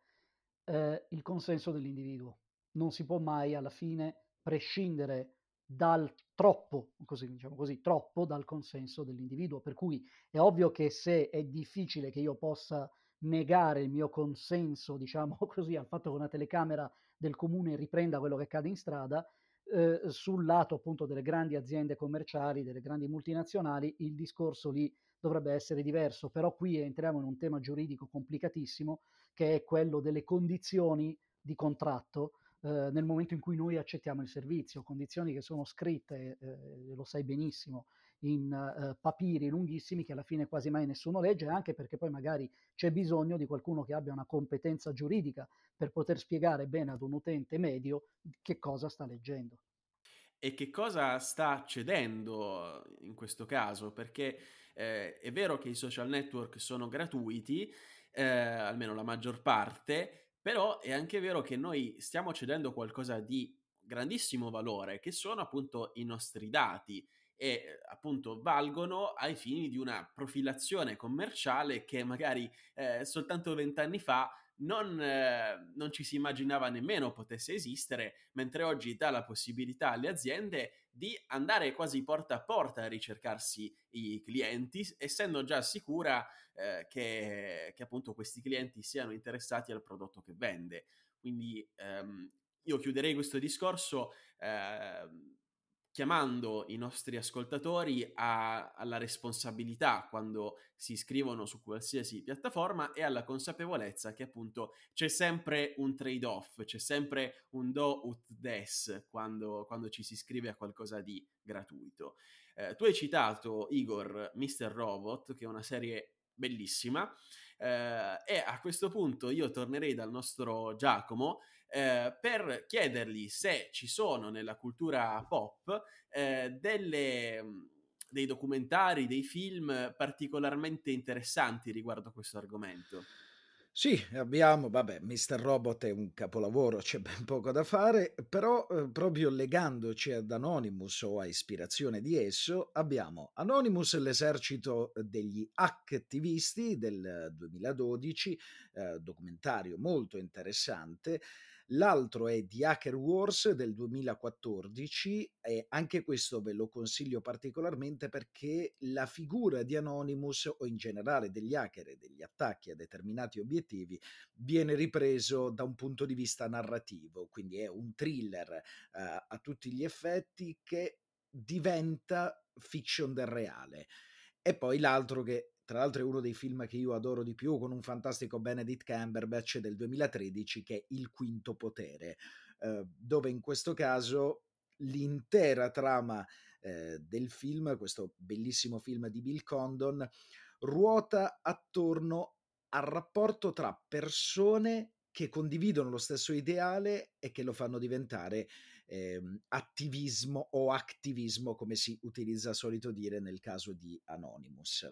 Eh, il consenso dell'individuo. Non si può mai alla fine prescindere dal troppo, così, diciamo così, troppo dal consenso dell'individuo. Per cui è ovvio che se è difficile che io possa negare il mio consenso, diciamo *laughs* così, al fatto che una telecamera del comune riprenda quello che accade in strada, eh, sul lato appunto delle grandi aziende commerciali, delle grandi multinazionali, il discorso lì dovrebbe essere diverso, però qui entriamo in un tema giuridico complicatissimo che è quello delle condizioni di contratto eh, nel momento in cui noi accettiamo il servizio, condizioni che sono scritte, eh, lo sai benissimo, in eh, papiri lunghissimi che alla fine quasi mai nessuno legge, anche perché poi magari c'è bisogno di qualcuno che abbia una competenza giuridica per poter spiegare bene ad un utente medio che cosa sta leggendo. E che cosa sta cedendo in questo caso? Perché eh, è vero che i social network sono gratuiti, eh, almeno la maggior parte, però è anche vero che noi stiamo cedendo qualcosa di grandissimo valore, che sono appunto i nostri dati e appunto valgono ai fini di una profilazione commerciale che magari eh, soltanto vent'anni fa non, eh, non, ci si immaginava nemmeno potesse esistere, mentre oggi dà la possibilità alle aziende di andare quasi porta a porta a ricercarsi i clienti, essendo già sicura eh, che, che, appunto questi clienti siano interessati al prodotto che vende. Quindi ehm, io chiuderei questo discorso eh, chiamando i nostri ascoltatori a, alla responsabilità quando si iscrivono su qualsiasi piattaforma e alla consapevolezza che appunto c'è sempre un trade-off, c'è sempre un do ut des quando, quando ci si iscrive a qualcosa di gratuito. Eh, tu hai citato, Igor, Mr. Robot, che è una serie bellissima, eh, e a questo punto io tornerei dal nostro Giacomo eh, per chiedergli se ci sono nella cultura pop eh, delle, mm, dei documentari, dei film particolarmente interessanti riguardo questo argomento. Sì, abbiamo, vabbè, Mr. Robot è un capolavoro, c'è ben poco da fare, però eh, proprio legandoci ad Anonymous o a ispirazione di esso, abbiamo Anonymous, l'esercito degli attivisti del 2012, eh, documentario molto interessante, L'altro è The Hacker Wars del 2014 e anche questo ve lo consiglio particolarmente perché la figura di Anonymous o in generale degli hacker e degli attacchi a determinati obiettivi viene ripreso da un punto di vista narrativo, quindi è un thriller eh, a tutti gli effetti che diventa fiction del reale. E poi l'altro che tra l'altro è uno dei film che io adoro di più, con un fantastico Benedict Cumberbatch del 2013 che è Il Quinto Potere, eh, dove in questo caso l'intera trama eh, del film, questo bellissimo film di Bill Condon, ruota attorno al rapporto tra persone che condividono lo stesso ideale e che lo fanno diventare eh, attivismo o attivismo, come si utilizza solito dire nel caso di Anonymous.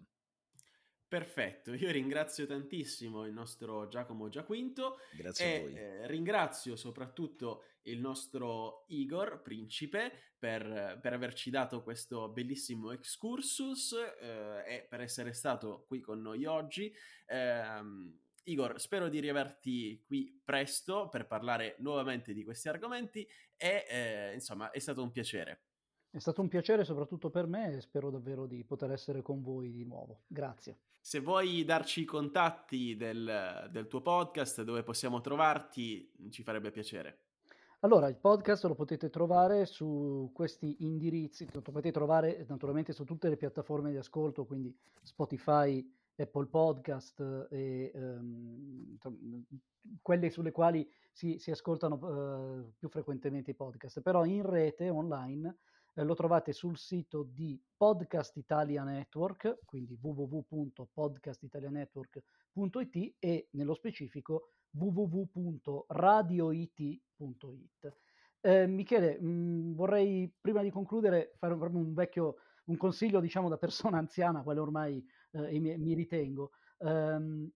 Perfetto, io ringrazio tantissimo il nostro Giacomo Giaquinto Grazie e a voi. eh, ringrazio soprattutto il nostro Igor Principe per, per averci dato questo bellissimo excursus eh, e per essere stato qui con noi oggi. Eh, Igor, spero di riaverti qui presto per parlare nuovamente di questi argomenti e eh, insomma è stato un piacere. È stato un piacere soprattutto per me e spero davvero di poter essere con voi di nuovo. Grazie. Se vuoi darci i contatti del, del tuo podcast, dove possiamo trovarti, ci farebbe piacere. Allora, il podcast lo potete trovare su questi indirizzi, lo potete trovare naturalmente su tutte le piattaforme di ascolto, quindi Spotify, Apple Podcast e um, quelle sulle quali si, si ascoltano uh, più frequentemente i podcast, però in rete, online, eh, lo trovate sul sito di Podcast Italia Network, quindi www.podcastitalianetwork.it e nello specifico www.radioit.it. Eh, Michele, mh, mm, vorrei prima di concludere fare proprio un vecchio un consiglio, diciamo, da persona anziana, quale ormai eh, mi, mi, ritengo. Um,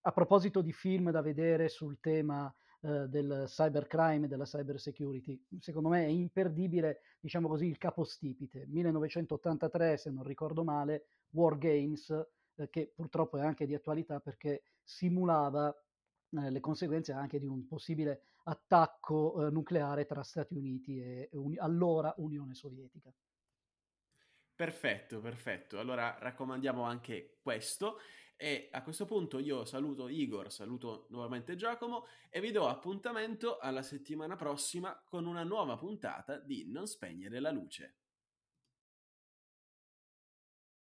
a proposito di film da vedere sul tema eh, del cybercrime e della cyber security. Secondo me è imperdibile, diciamo così, il capostipite. 1983, se non ricordo male, War Games, eh, che purtroppo è anche di attualità perché simulava eh, le conseguenze anche di un possibile attacco eh, nucleare tra Stati Uniti e uni- allora Unione Sovietica. Perfetto, perfetto. Allora raccomandiamo anche questo. E a questo punto io saluto Igor, saluto nuovamente Giacomo e vi do appuntamento alla settimana prossima con una nuova puntata di Non spegnere la luce.